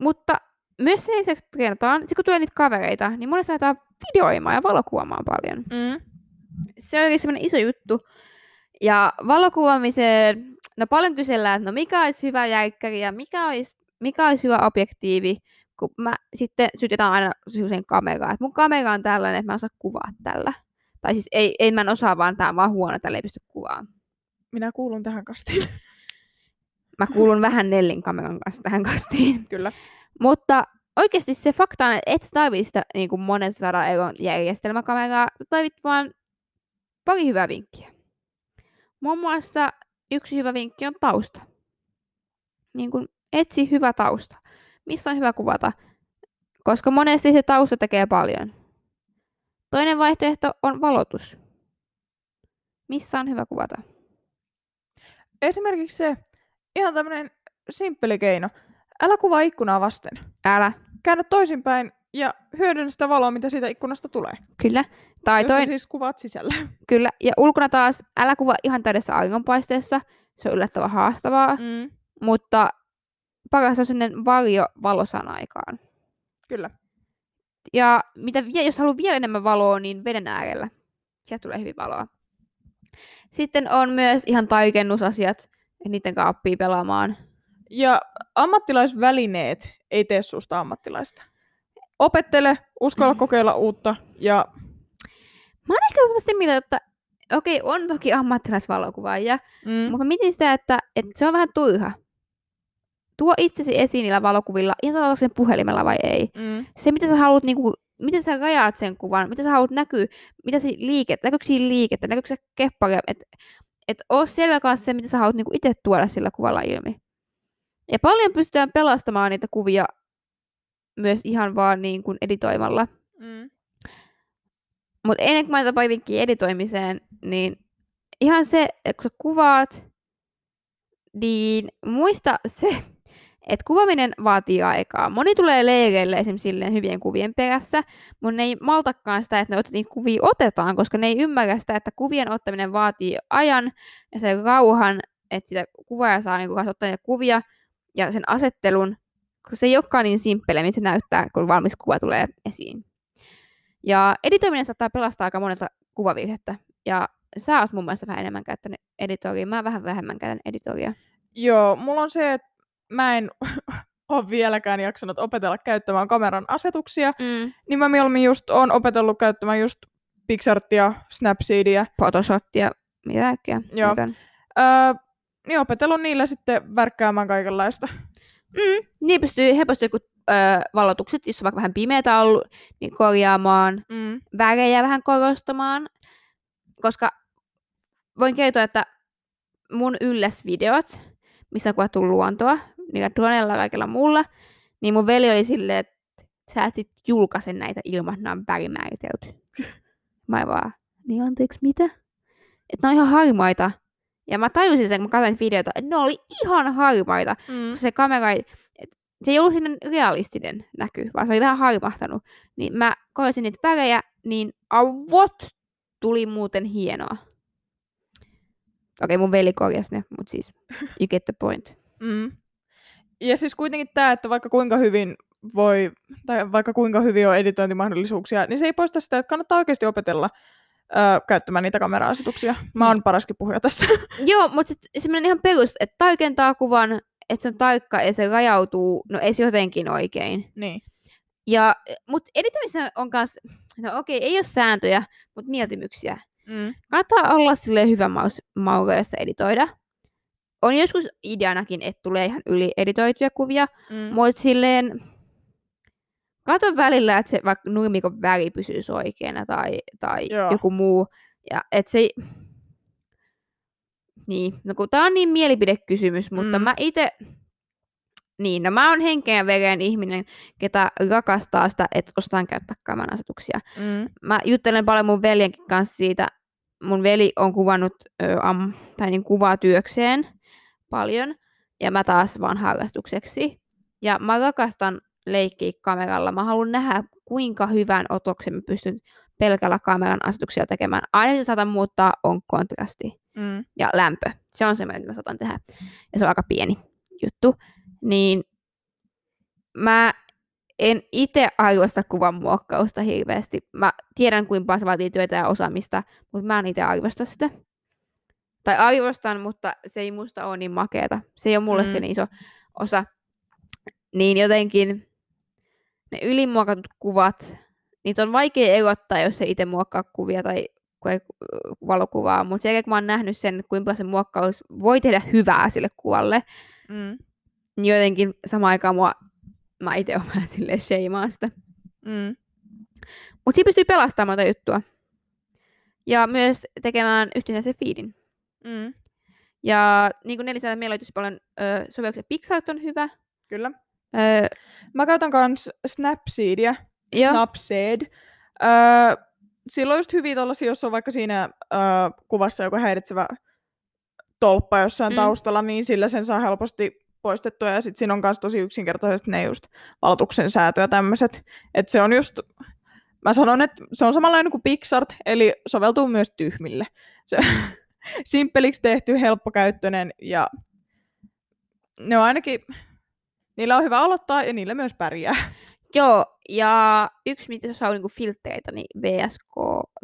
Mutta myös sen lisäksi treenataan, sit kun tulee niitä kavereita, niin monesti aletaan videoimaan ja valokuvaamaan paljon. Mm. Se on oikein semmoinen iso juttu. Ja valokuvaamiseen, no paljon kysellään, että no mikä olisi hyvä jäikkäri ja mikä olisi, mikä olisi hyvä objektiivi, kun mä sitten sytytään aina sen kameraa, että mun kamera on tällainen, että mä osaan kuvaa tällä. Tai siis ei, ei mä en osaa, vaan tää on vaan huono, tällä ei pysty kuvaamaan. Minä kuulun tähän kastiin. Mä kuulun vähän Nellin kameran kanssa tähän kastiin. Kyllä. Mutta oikeasti se fakta on, että et sä tarvitse sitä niin kuin monen sadan euron järjestelmäkameraa, sä tarvitset vaan pari hyvää vinkkiä. Muun muassa yksi hyvä vinkki on tausta. Niin kuin etsi hyvä tausta. Missä on hyvä kuvata? Koska monesti se tausta tekee paljon. Toinen vaihtoehto on valotus. Missä on hyvä kuvata? Esimerkiksi se ihan tämmöinen simppeli keino. Älä kuvaa ikkunaa vasten. Älä. Käännä toisinpäin ja hyödynnä sitä valoa, mitä siitä ikkunasta tulee. Kyllä. Tai toinen, siis kuvaat sisällä. Kyllä, ja ulkona taas älä kuvaa ihan täydessä auringonpaisteessa. Se on yllättävän haastavaa. Mm. mutta paras on sellainen varjo valosan aikaan. Kyllä. Ja mitä, jos haluaa vielä enemmän valoa, niin veden äärellä. Sieltä tulee hyvin valoa. Sitten on myös ihan taikennusasiat, että niiden kanssa oppii pelaamaan. Ja ammattilaisvälineet ei tee susta ammattilaista. Opettele, uskalla kokeilla uutta ja Mä oon ehkä sitä mieltä, että okei, on toki ammattilaisvalokuvaajia, mm, mutta mietin sitä, että, että se on vähän turha. Tuo itsesi esiin niillä valokuvilla, ihan sama sen puhelimella vai ei. mm, Se, mitä sä haluat, niin kuin, miten sä rajaat sen kuvan, mitä sä haluat näkyä, mitä si liikettä, näkyykö siinä liikettä, näkyykö se kepparia, että et oo selvä kanssa se, mitä sä haluat niin itse tuoda sillä kuvalla ilmi. Ja paljon pystytään pelastamaan niitä kuvia myös ihan vaan niin kuin editoimalla. mm, Mutta ennen kuin mä tapaan vinkkiä editoimiseen, niin ihan se, että kun sä kuvaat, niin muista se, että kuvaaminen vaatii aikaa. Moni tulee leireille esimerkiksi silleen hyvien kuvien perässä, mutta ne ei maltakaan sitä, että ne ot- kuvia otetaan, koska ne ei ymmärrä sitä, että kuvien ottaminen vaatii ajan ja sen rauhan, että sitä kuvaaja saa niin ottaa niitä kuvia ja sen asettelun, koska se ei olekaan niin simppele, mitä se näyttää, kun valmis kuva tulee esiin. Ja editoiminen saattaa pelastaa aika monelta kuvavirhettä. Ja sä oot mun mielestä vähän enemmän käyttänyt editoria. Mä vähän vähemmän käytän editoria. Joo, mulla on se, että mä en ole vieläkään jaksanut opetella käyttämään kameran asetuksia, Mm. niin mä mieluummin just oon opetellut käyttämään just Pixartia, Snapseedia, Photoshopia, mitä kaikkea. Joo. käytän. öö, niin opetellut niillä sitten värkkäämään kaikenlaista. Mm. Niin pystyy helposti joku öö, valotukset, jos on vaikka vähän pimeätä ollut, niin korjaamaan. Mm. Värejä vähän korostamaan. Koska voin kertoa, että mun ylläsvideot, missä on kuvattu luontoa, niillä dronella ja kaikella muulla, niin mun veli oli silleen, että sä et sit julkaise näitä ilman, että nämä on värimääritelty. Mä vaan, niin anteeksi, mitä? Että ne on ihan harmaita. Ja mä tajusin sen, kun mä katsoin videota, että ne oli ihan harmaita. Mm. Kun se kamera ei, se ei ollut sinne realistinen näky, vaan se oli vähän harmahtanut. Niin mä korjasin niitä värejä, niin avot tuli muuten hienoa. Okei, mun veli korjasi ne, mutta siis you get the point. Mm. Ja siis kuitenkin tämä, että vaikka kuinka hyvin voi, tai vaikka kuinka hyvin on editointimahdollisuuksia, niin se ei poista sitä, että kannattaa oikeasti opetella öö, käyttämään niitä kamera-asetuksia. Mä oon paraskin puhuja tässä. Joo, mutta sitten semmoinen ihan perus, että taikentaa kuvan, että se on tarkka ja se rajautuu, no ei se jotenkin oikein. niin. Ja, mutta editoimisessa on myös, no okei, ei ole sääntöjä, mutta mieltymyksiä. Mm. Kannattaa olla sille hyvä maus, mauga, jossa editoida. On joskus ideanakin, että tulee ihan yli editoituja kuvia, Mm. mutta silleen kato välillä, että se vaikka nurmikon väri pysyisi oikeana tai, tai Joo. joku muu. Ja et se... Niin, no kun tää on niin mielipidekysymys, mutta Mm. mä itse... Niin, no mä oon henkeä veren ihminen, ketä rakastaa sitä, että osataan käyttää kameran asetuksia Mm. mä juttelen paljon mun veljenkin kanssa siitä. Mun veli on kuvannut ö, am, tai niin kuvaa työkseen paljon, ja mä taas vaan harrastukseksi. Ja mä rakastan leikkiä kameralla. Mä haluan nähdä, kuinka hyvän otoksen mä pystyn pelkällä kameran asetuksella tekemään. Aina mitä saatan muuttaa on kontrasti Mm. ja lämpö. Se on se, mitä mä saatan tehdä. Ja se on aika pieni juttu. Niin mä en itse arvosta kuvan muokkausta hirveästi. Mä tiedän, kuinka paljon se vaatii työtä ja osaamista, mutta mä en itse arvosta sitä. Tai arvostan, mutta se ei musta ole niin makeeta. Se ei ole mulle Mm. se niin iso osa. Niin jotenkin ne ylimuokatut kuvat, niitä on vaikea erottaa, jos se itse muokkaa kuvia tai valokuvaa. Mutta sen jälkeen, kun mä oon nähnyt sen, kuinka se muokkaus voi tehdä hyvää sille kuvalle, Mm. niin jotenkin samaan aikaan mua, mä itse olen vähän silleen sheimaan sitä. Mm. Mutta siinä pystyy pelastamaan monta juttua. Ja myös tekemään yhtenäisen feedin. Mm. Ja niin kuin Nelisa meillä löytyisi paljon ö, sovelluksia. Pixart on hyvä. Kyllä. Ö, Mä käytän kans Snapseedia. joo. Snapseed. Öö, sillä on just hyviä tollasia, jos on vaikka siinä öö, kuvassa joku häiritsevä tolppa jossain mm. taustalla, niin sillä sen saa helposti poistettua. Ja sitten siinä on myös tosi yksinkertaisesti ne just valotuksen säätö ja tämmöiset. Että se on just, mä sanon, että se on samanlainen kuin Pixart, eli soveltuu myös tyhmille. Se, simppeliksi tehty, helppokäyttöinen ja ne on ainakin, niillä on hyvä aloittaa ja niillä myös pärjää. Joo, ja yksi, mitä jos on niinku filtreitä, niin VSK,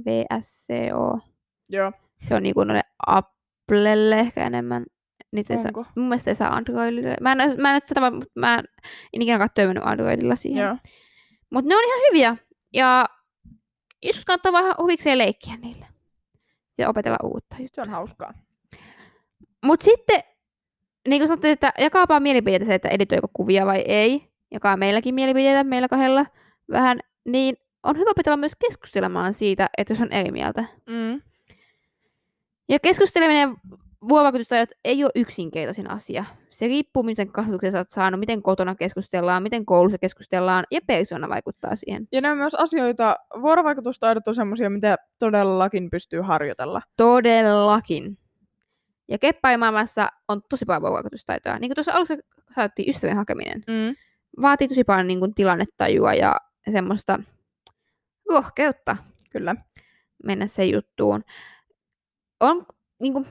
VSCO. Joo. Se on niinku noille Applelle ehkä enemmän. Niitä ei saa, Onko? mun mielestä ei saa Androidille. Mä en, mä en nyt sitä, mutta mä en ikinä ole töimennyt Androidilla siihen. Joo. Mutta ne on ihan hyviä. Ja joskus kannattaa vähän huvikseen leikkiä niillä. Ja opetella uutta. Se on hauskaa. Mutta sitten, niin kuin sanottiin, että jakaapaa mielipiteitä se, että editoiko kuvia vai ei. Jakaa meilläkin mielipiteitä, meillä kahdella vähän. Niin on hyvä opetella myös keskustelemaan siitä, että jos on eri mieltä. Mm. Ja keskusteleminen vuorovaikutustaidot ei ole yksinkertaisin asia. Se riippuu, miten kasvatuksen oot saanut, miten kotona keskustellaan, miten koulussa keskustellaan, ja persoona vaikuttaa siihen. Ja on myös asioita, vuorovaikutustaidot on semmoisia, mitä todellakin pystyy harjoitella. Todellakin. Ja keppaimaailmassa on tosi paljon vuorovaikutustaitoa. Niin kuin tuossa alussa sanottiin, ystävien hakeminen. Mm. Vaatii tosi paljon niin kuin, tilannetajua ja semmoista rohkeutta Kyllä. mennä se juttuun. On, niin kuin,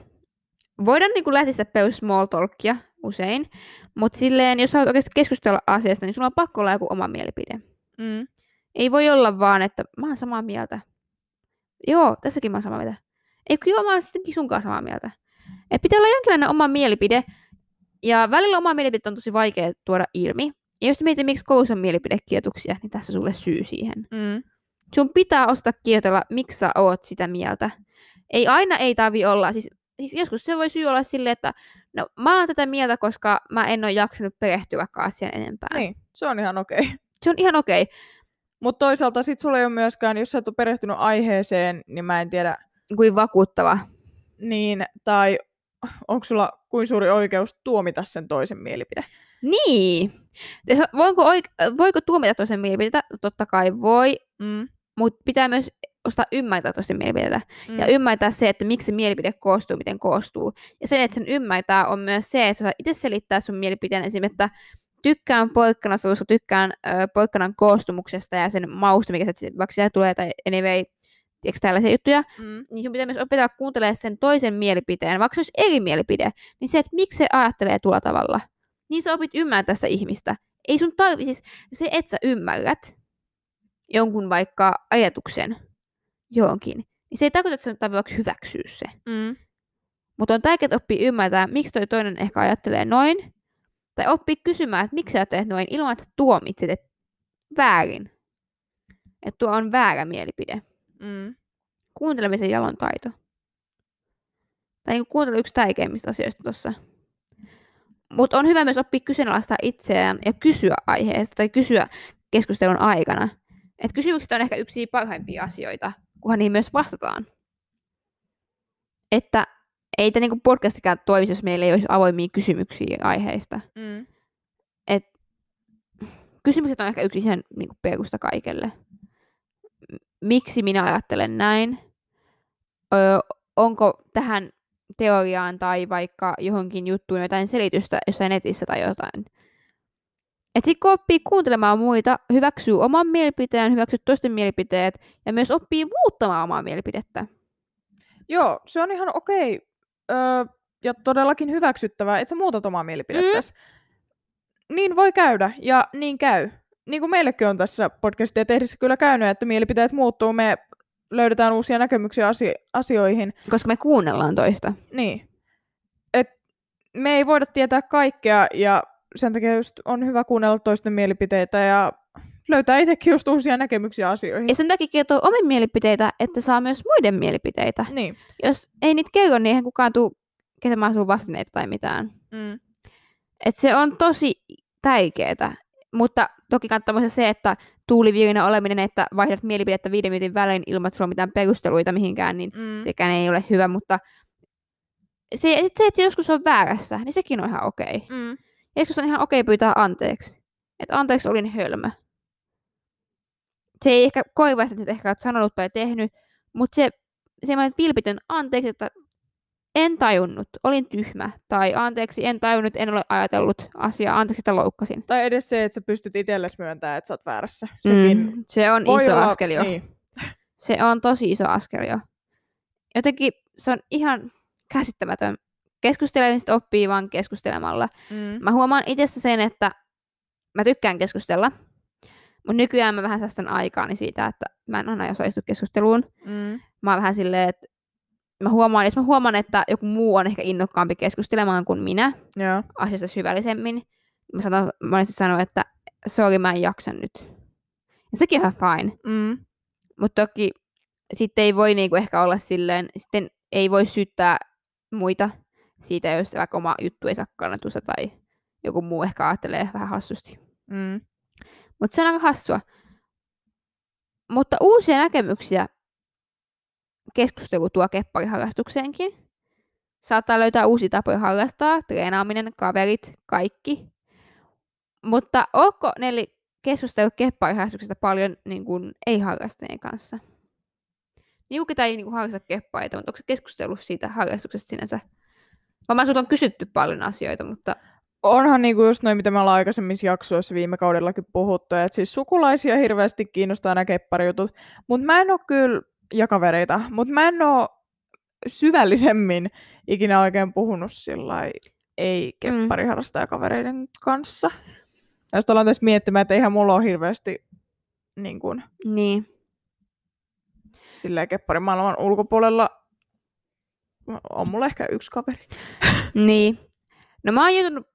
voidaan niin kuin, lähteä sitä perus small talkia usein, mutta silleen, jos haluat oikeasti keskustella asiasta, niin sulla on pakko olla joku oma mielipide. Mm. Ei voi olla vaan, että mä oon samaa mieltä. Joo, tässäkin mä oon samaa mieltä. Ei kun joo, mä oon sittenkin sunkaan samaa mieltä. Et pitää olla jonkinlainen oma mielipide. Ja välillä oma mielipide on tosi vaikea tuoda ilmi. Ja jos mietit, miksi koulussa on mielipidekietuksia, niin tässä sulle syy siihen. Mm. Sun pitää osata kietellä, miksi sä oot sitä mieltä. Ei aina ei tarvi olla. Siis, siis joskus se voi syy olla silleen, että no mä oon tätä mieltä, koska mä en ole jaksanut perehtyä asiaan enempää. Niin, se on ihan okei. Okay. Se on ihan okei. Okay. Mutta toisaalta sit sulla ei ole myöskään, jos sä et ole perehtynyt aiheeseen, niin mä en tiedä, Kuin vakuuttava. niin, tai onko sulla kuin suuri oikeus tuomita sen toisen mielipide? Niin. Ja sa- Voiko, oik- voiko tuomita toisen mielipiteitä? Totta kai voi, Mm. mutta pitää myös osata ymmärtää toisten mielipiteitä. Mm. Ja ymmärtää se, että miksi se mielipide koostuu, miten koostuu. Ja se, että sen ymmärtää, on myös se, että sä itse selittää sun mielipiteen esimerkiksi, että tykkään poikkanasta, koska tykkään ö, poikkanan koostumuksesta ja sen mausta, mikä se vaikka siellä tulee, tai anyway, tiedätkö tällaisia juttuja, Mm. niin sun pitää myös opetella kuuntelemaan sen toisen mielipiteen, vaikka se olisi eri mielipide, niin se, että miksi se ajattelee tuolla tavalla, niin sä opit ymmärtää sitä ihmistä. Ei sun tarvi, siis se, että sä ymmärrät jonkun vaikka ajatuksen johonkin, niin se ei tarkoita, että sun tarvitsee vaikka hyväksyä se. Mm. Mutta on tärkeää oppia ymmärtää, miksi toi toinen ehkä ajattelee noin, tai oppia kysymään, että miksi sä teet noin, ilman että tuomitset, että väärin. Että tuo on väärä mielipide Mm. kuuntelemisen jalon taito. Tai niin kuuntelu yksi tärkeimmistä asioista tuossa. Mutta on hyvä myös oppia kyseenalaistaa itseään ja kysyä aiheesta tai kysyä keskustelun aikana. Et kysymykset on ehkä yksi parhaimpia asioita, kunhan niihin myös vastataan. Että ei tämä niinku podcastikään toimisi, jos meillä ei olisi avoimia kysymyksiä aiheista. Mm. Et kysymykset on ehkä yksi ihan niinku perusta kaikelle. Miksi minä ajattelen näin? Öö, onko tähän teoriaan tai vaikka johonkin juttuun jotain selitystä jossain netissä tai jotain. Et sit kun oppii kuuntelemaan muita, hyväksyy oman mielipiteen, hyväksyy toisten mielipiteet ja myös oppii muuttamaan omaa mielipidettä. Joo, se on ihan okei öö, ja todellakin hyväksyttävää, että sä muutat omaa mielipidettäsi. Mm. Niin voi käydä ja niin käy. Niin kuin meillekin on tässä podcastia tehdessä kyllä käynyt, että mielipiteet muuttuu, me löydetään uusia näkemyksiä asio- asioihin. Koska me kuunnellaan toista. Niin. Et me ei voida tietää kaikkea ja sen takia just on hyvä kuunnella toisten mielipiteitä ja löytää itsekin just uusia näkemyksiä asioihin. Ja sen takia kertoo omia mielipiteitä, että saa myös muiden mielipiteitä. Niin. Jos ei niitä kerro, niin eihän kukaan tuu ketämään sun vastineita tai mitään. Mm. Et se on tosi tärkeetä. Mutta toki kannattaa se, että tuuliviirinä oleminen, että vaihdat mielipidettä viiden minuutin välein ilman, että sulla on mitään perusteluita mihinkään, niin Mm. sekään ei ole hyvä, mutta se, sit se, että joskus on väärässä, niin sekin on ihan okei. Mm. Joskus on ihan okei pyytää anteeksi. Että anteeksi, olin hölmö. Se ei ehkä koivaista, että ehkä olet sanonut tai tehnyt, mutta se semmoinen vilpitön anteeksi, että en tajunnut, olin tyhmä. Tai anteeksi, en tajunnut, en ole ajatellut asiaa, anteeksi, että loukkasin. Tai edes se, että sä pystyt itsellesi myöntämään, että sä oot väärässä. Sekin Mm, se on iso olla, askel jo. Niin. Se on tosi iso askel jo. Jotenkin se on ihan käsittämätön. Keskustelemista oppii vaan keskustelemalla. Mm. Mä huomaan itse sen, että mä tykkään keskustella, mutta nykyään mä vähän säästän aikaani siitä, että mä en aina osallistu keskusteluun. Mm. Mä oon vähän silleen, että mä huomaan, jos mä huomaan, että joku muu on ehkä innokkaampi keskustelemaan kuin minä Joo. asiasta syvällisemmin, mä sanon, monesti sanon, että sorry, mä en jaksa nyt. Ja sekin on ihan fine. Mm. Mutta toki sitten ei voi niinku ehkä olla silleen, sitten ei voi syyttää muita siitä, jos vaikka oma juttu ei saa kannatusta tai joku muu ehkä ajattelee vähän hassusti. Mm. Mutta se on aika hassua. Mutta uusia näkemyksiä keskustelu tuo keppariharrastukseenkin. Saattaa löytää uusia tapoja harrastaa, treenaaminen, kaverit, kaikki. Mutta onko Nelli keskustellut keppariharrastuksesta paljon niin kuin, ei-harrastajien kanssa? Niin kuka ei niin kuin, harrasta keppaita, mutta onko se keskustellut siitä harrastuksesta sinänsä? Varmaan sulta on kysytty paljon asioita, mutta Onhan niinku just noin, mitä me ollaan aikaisemmissa jaksoissa viime kaudellakin puhuttu, että siis sukulaisia hirveästi kiinnostaa nämä kepparijutut, mutta mä en oo kyllä, ja kavereita, mutta mä en oo syvällisemmin ikinä oikein puhunut sillä ei keppariharrastajakavereiden kanssa. Ja sitten ollaan tässä miettimään, että eihän mulla ole hirveästi niin kuin, niin. silleen kepparimaailman ulkopuolella on mulla ehkä yksi kaveri. Niin. No mä oon joutunut,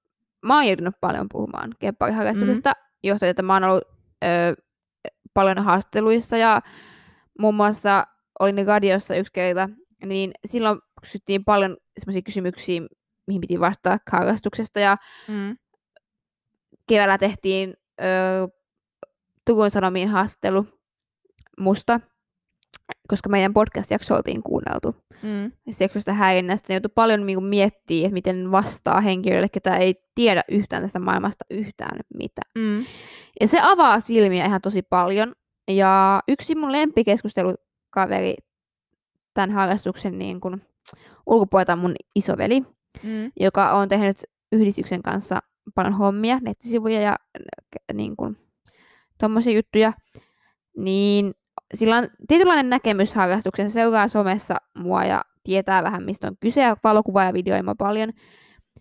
mä oon joutunut paljon puhumaan keppariharrastuksesta, mm. johtuen, että mä oon ollut ö, paljon haastatteluissa ja muun muassa olin radiossa yksi kerta, niin silloin kysyttiin paljon semmoisia kysymyksiä, mihin piti vastata harrastuksesta ja Mm. keväällä tehtiin ö, Turun Sanomiin haastattelu musta, koska meidän podcast-jakso oltiin kuunneltu. Mm. seksuaalista häirinnästä, niin joutui paljon niin miettiä, että miten vastaa henkilöille, ketä ei tiedä yhtään tästä maailmasta yhtään mitään. Mm. Ja se avaa silmiä ihan tosi paljon. Ja yksi mun lempikeskustelukaveri tämän harrastuksen niin kun, ulkopuolelta on mun isoveli, Mm. joka on tehnyt yhdistyksen kanssa paljon hommia, nettisivuja ja niin kuin, tommosia juttuja, niin sillä on tietynlainen näkemys harrastuksen, se seuraa somessa mua ja tietää vähän, mistä on kyse, ja valokuvaa ja videoima paljon,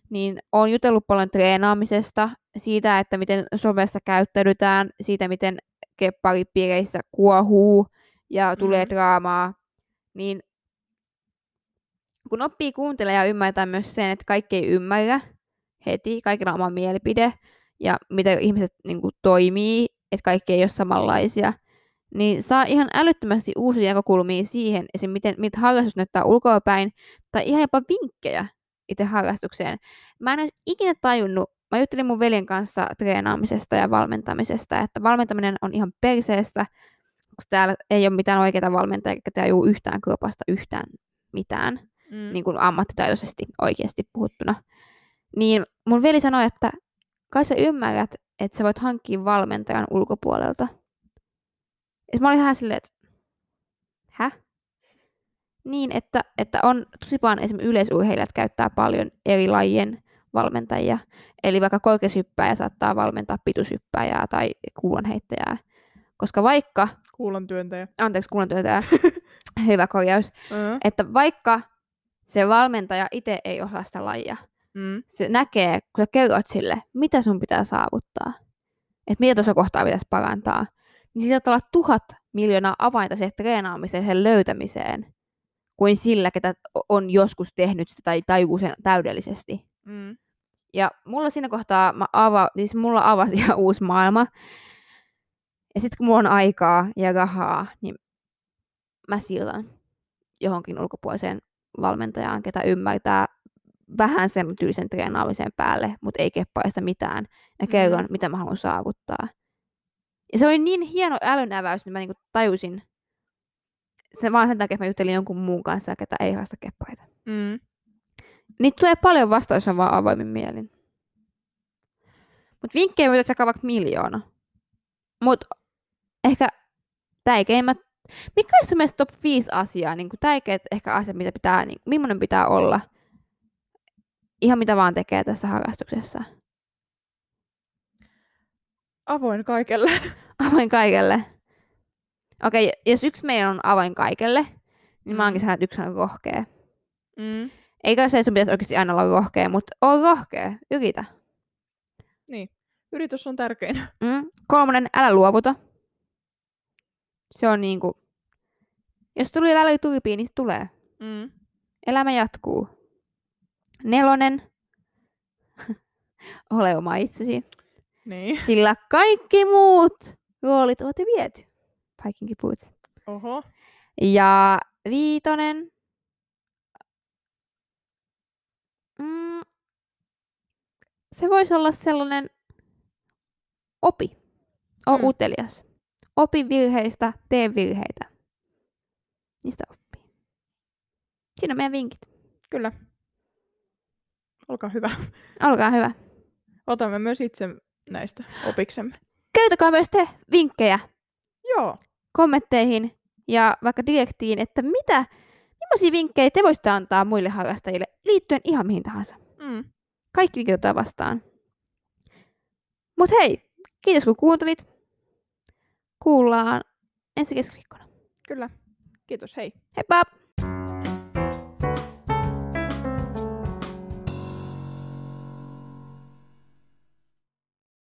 niin on jutellut paljon treenaamisesta, siitä, että miten somessa käyttäydytään, siitä, miten kepparipiireissä kuohuu ja tulee Mm. draamaa, niin kun oppii kuuntelemaan ja ymmärtää myös sen, että kaikki ei ymmärrä heti, kaikilla on oma mielipide ja miten ihmiset niin kuin, toimii, että kaikki ei ole samanlaisia, niin saa ihan älyttömästi uusia näkökulmia siihen, esim. miten, miltä harrastus näyttää ulkoapäin, tai ihan jopa vinkkejä itse harrastukseen. Mä en olisi ikinä tajunnut, mä juttelin mun veljen kanssa treenaamisesta ja valmentamisesta, että valmentaminen on ihan perseestä, koska täällä ei ole mitään oikeita valmentajia, eikä tajuu yhtään kropasta yhtään mitään Mm. niin kuin ammattitaitoisesti oikeasti puhuttuna. Niin mun veli sanoi, että kai sä ymmärrät, että sä voit hankkia valmentajan ulkopuolelta. Ja mä olin ihan silleen, että hä? Niin, että, että on tosi paljon esimerkiksi yleisurheilijat käyttää paljon eri lajien valmentajia. Eli vaikka korkeushyppääjä saattaa valmentaa pituushyppääjää tai kuulonheittäjää. Koska vaikka, Kuulon työntäjä. anteeksi kuulontyötäjä, hyvä korjaus, Mm. että vaikka se valmentaja itse ei osaa sitä lajia, Mm. se näkee, kun sä kerrot sille, mitä sun pitää saavuttaa, että mitä tuossa kohtaa pitäisi parantaa, niin siinä saattaa olla tuhat miljoonaa avainta siihen treenaamiseen, sen löytämiseen, kuin sillä, ketä on joskus tehnyt sitä tai tajuu sen täydellisesti. Mm. Ja mulla siinä kohtaa, mä ava, siis mulla avasi ihan uusi maailma. Ja sitten kun mulla on aikaa ja rahaa, niin mä sillan johonkin ulkopuoliseen valmentajaan, ketä ymmärtää vähän sen tyylisen treenaamisen päälle, mutta ei keppaista mitään. Ja kerron, Mm. mitä mä haluan saavuttaa. Ja se oli niin hieno älynäväys, että mä niinku tajusin sen vaan sen takia, että mä juttelin jonkun muun kanssa, ketä ei harrasta keppaita. Mm. Niitä tulee paljon vasta, jos on vaan avoimin mielin. Mutta vinkkejä voit jakaa vaikka miljoona. Mutta ehkä tärkeimmät, mikä olisi sun mielestä top 5 asiaa, niin tärkeät ehkä asiat, mitä pitää, niin, millainen pitää olla, ihan mitä vaan tekee tässä harrastuksessa. Avoin kaikelle. Avoin kaikelle. Okei, jos yksi meidän on avoin kaikelle, niin mä oonkin sanonut, että yksi on rohkea. Mm. Eikä se, että sun pitäisi oikeasti aina olla rohkea, mutta oo rohkea, yritä. Niin. Yritys on tärkein. Mm. Kolmonen, älä luovuta. Se on niinku, jos tulee välillä tuipii, niin se tulee. Mm. Elämä jatkuu. Nelonen. Ole oma itsesi. Niin. Sillä kaikki muut roolit ovat jo viety. Viking Boots. Oho. Ja viitonen. Mm, se voisi olla sellainen opi. O Mm. utelias. Opi virheistä, tee virheitä. Niistä oppii. Siinä on meidän vinkit. Kyllä. Olkaa hyvä. Olkaa hyvä. Otamme myös itse näistä opiksemme. Käytäkää myös te vinkkejä Joo. kommentteihin ja vaikka direktiin, että mitä, millaisia vinkkejä te voisitte antaa muille harrastajille liittyen ihan mihin tahansa. Mm. Kaikki vinkit otetaan vastaan. Mut hei, kiitos kun kuuntelit. Kuullaan ensi keskiviikkona. Kyllä. Kiitos, hei. Heippa!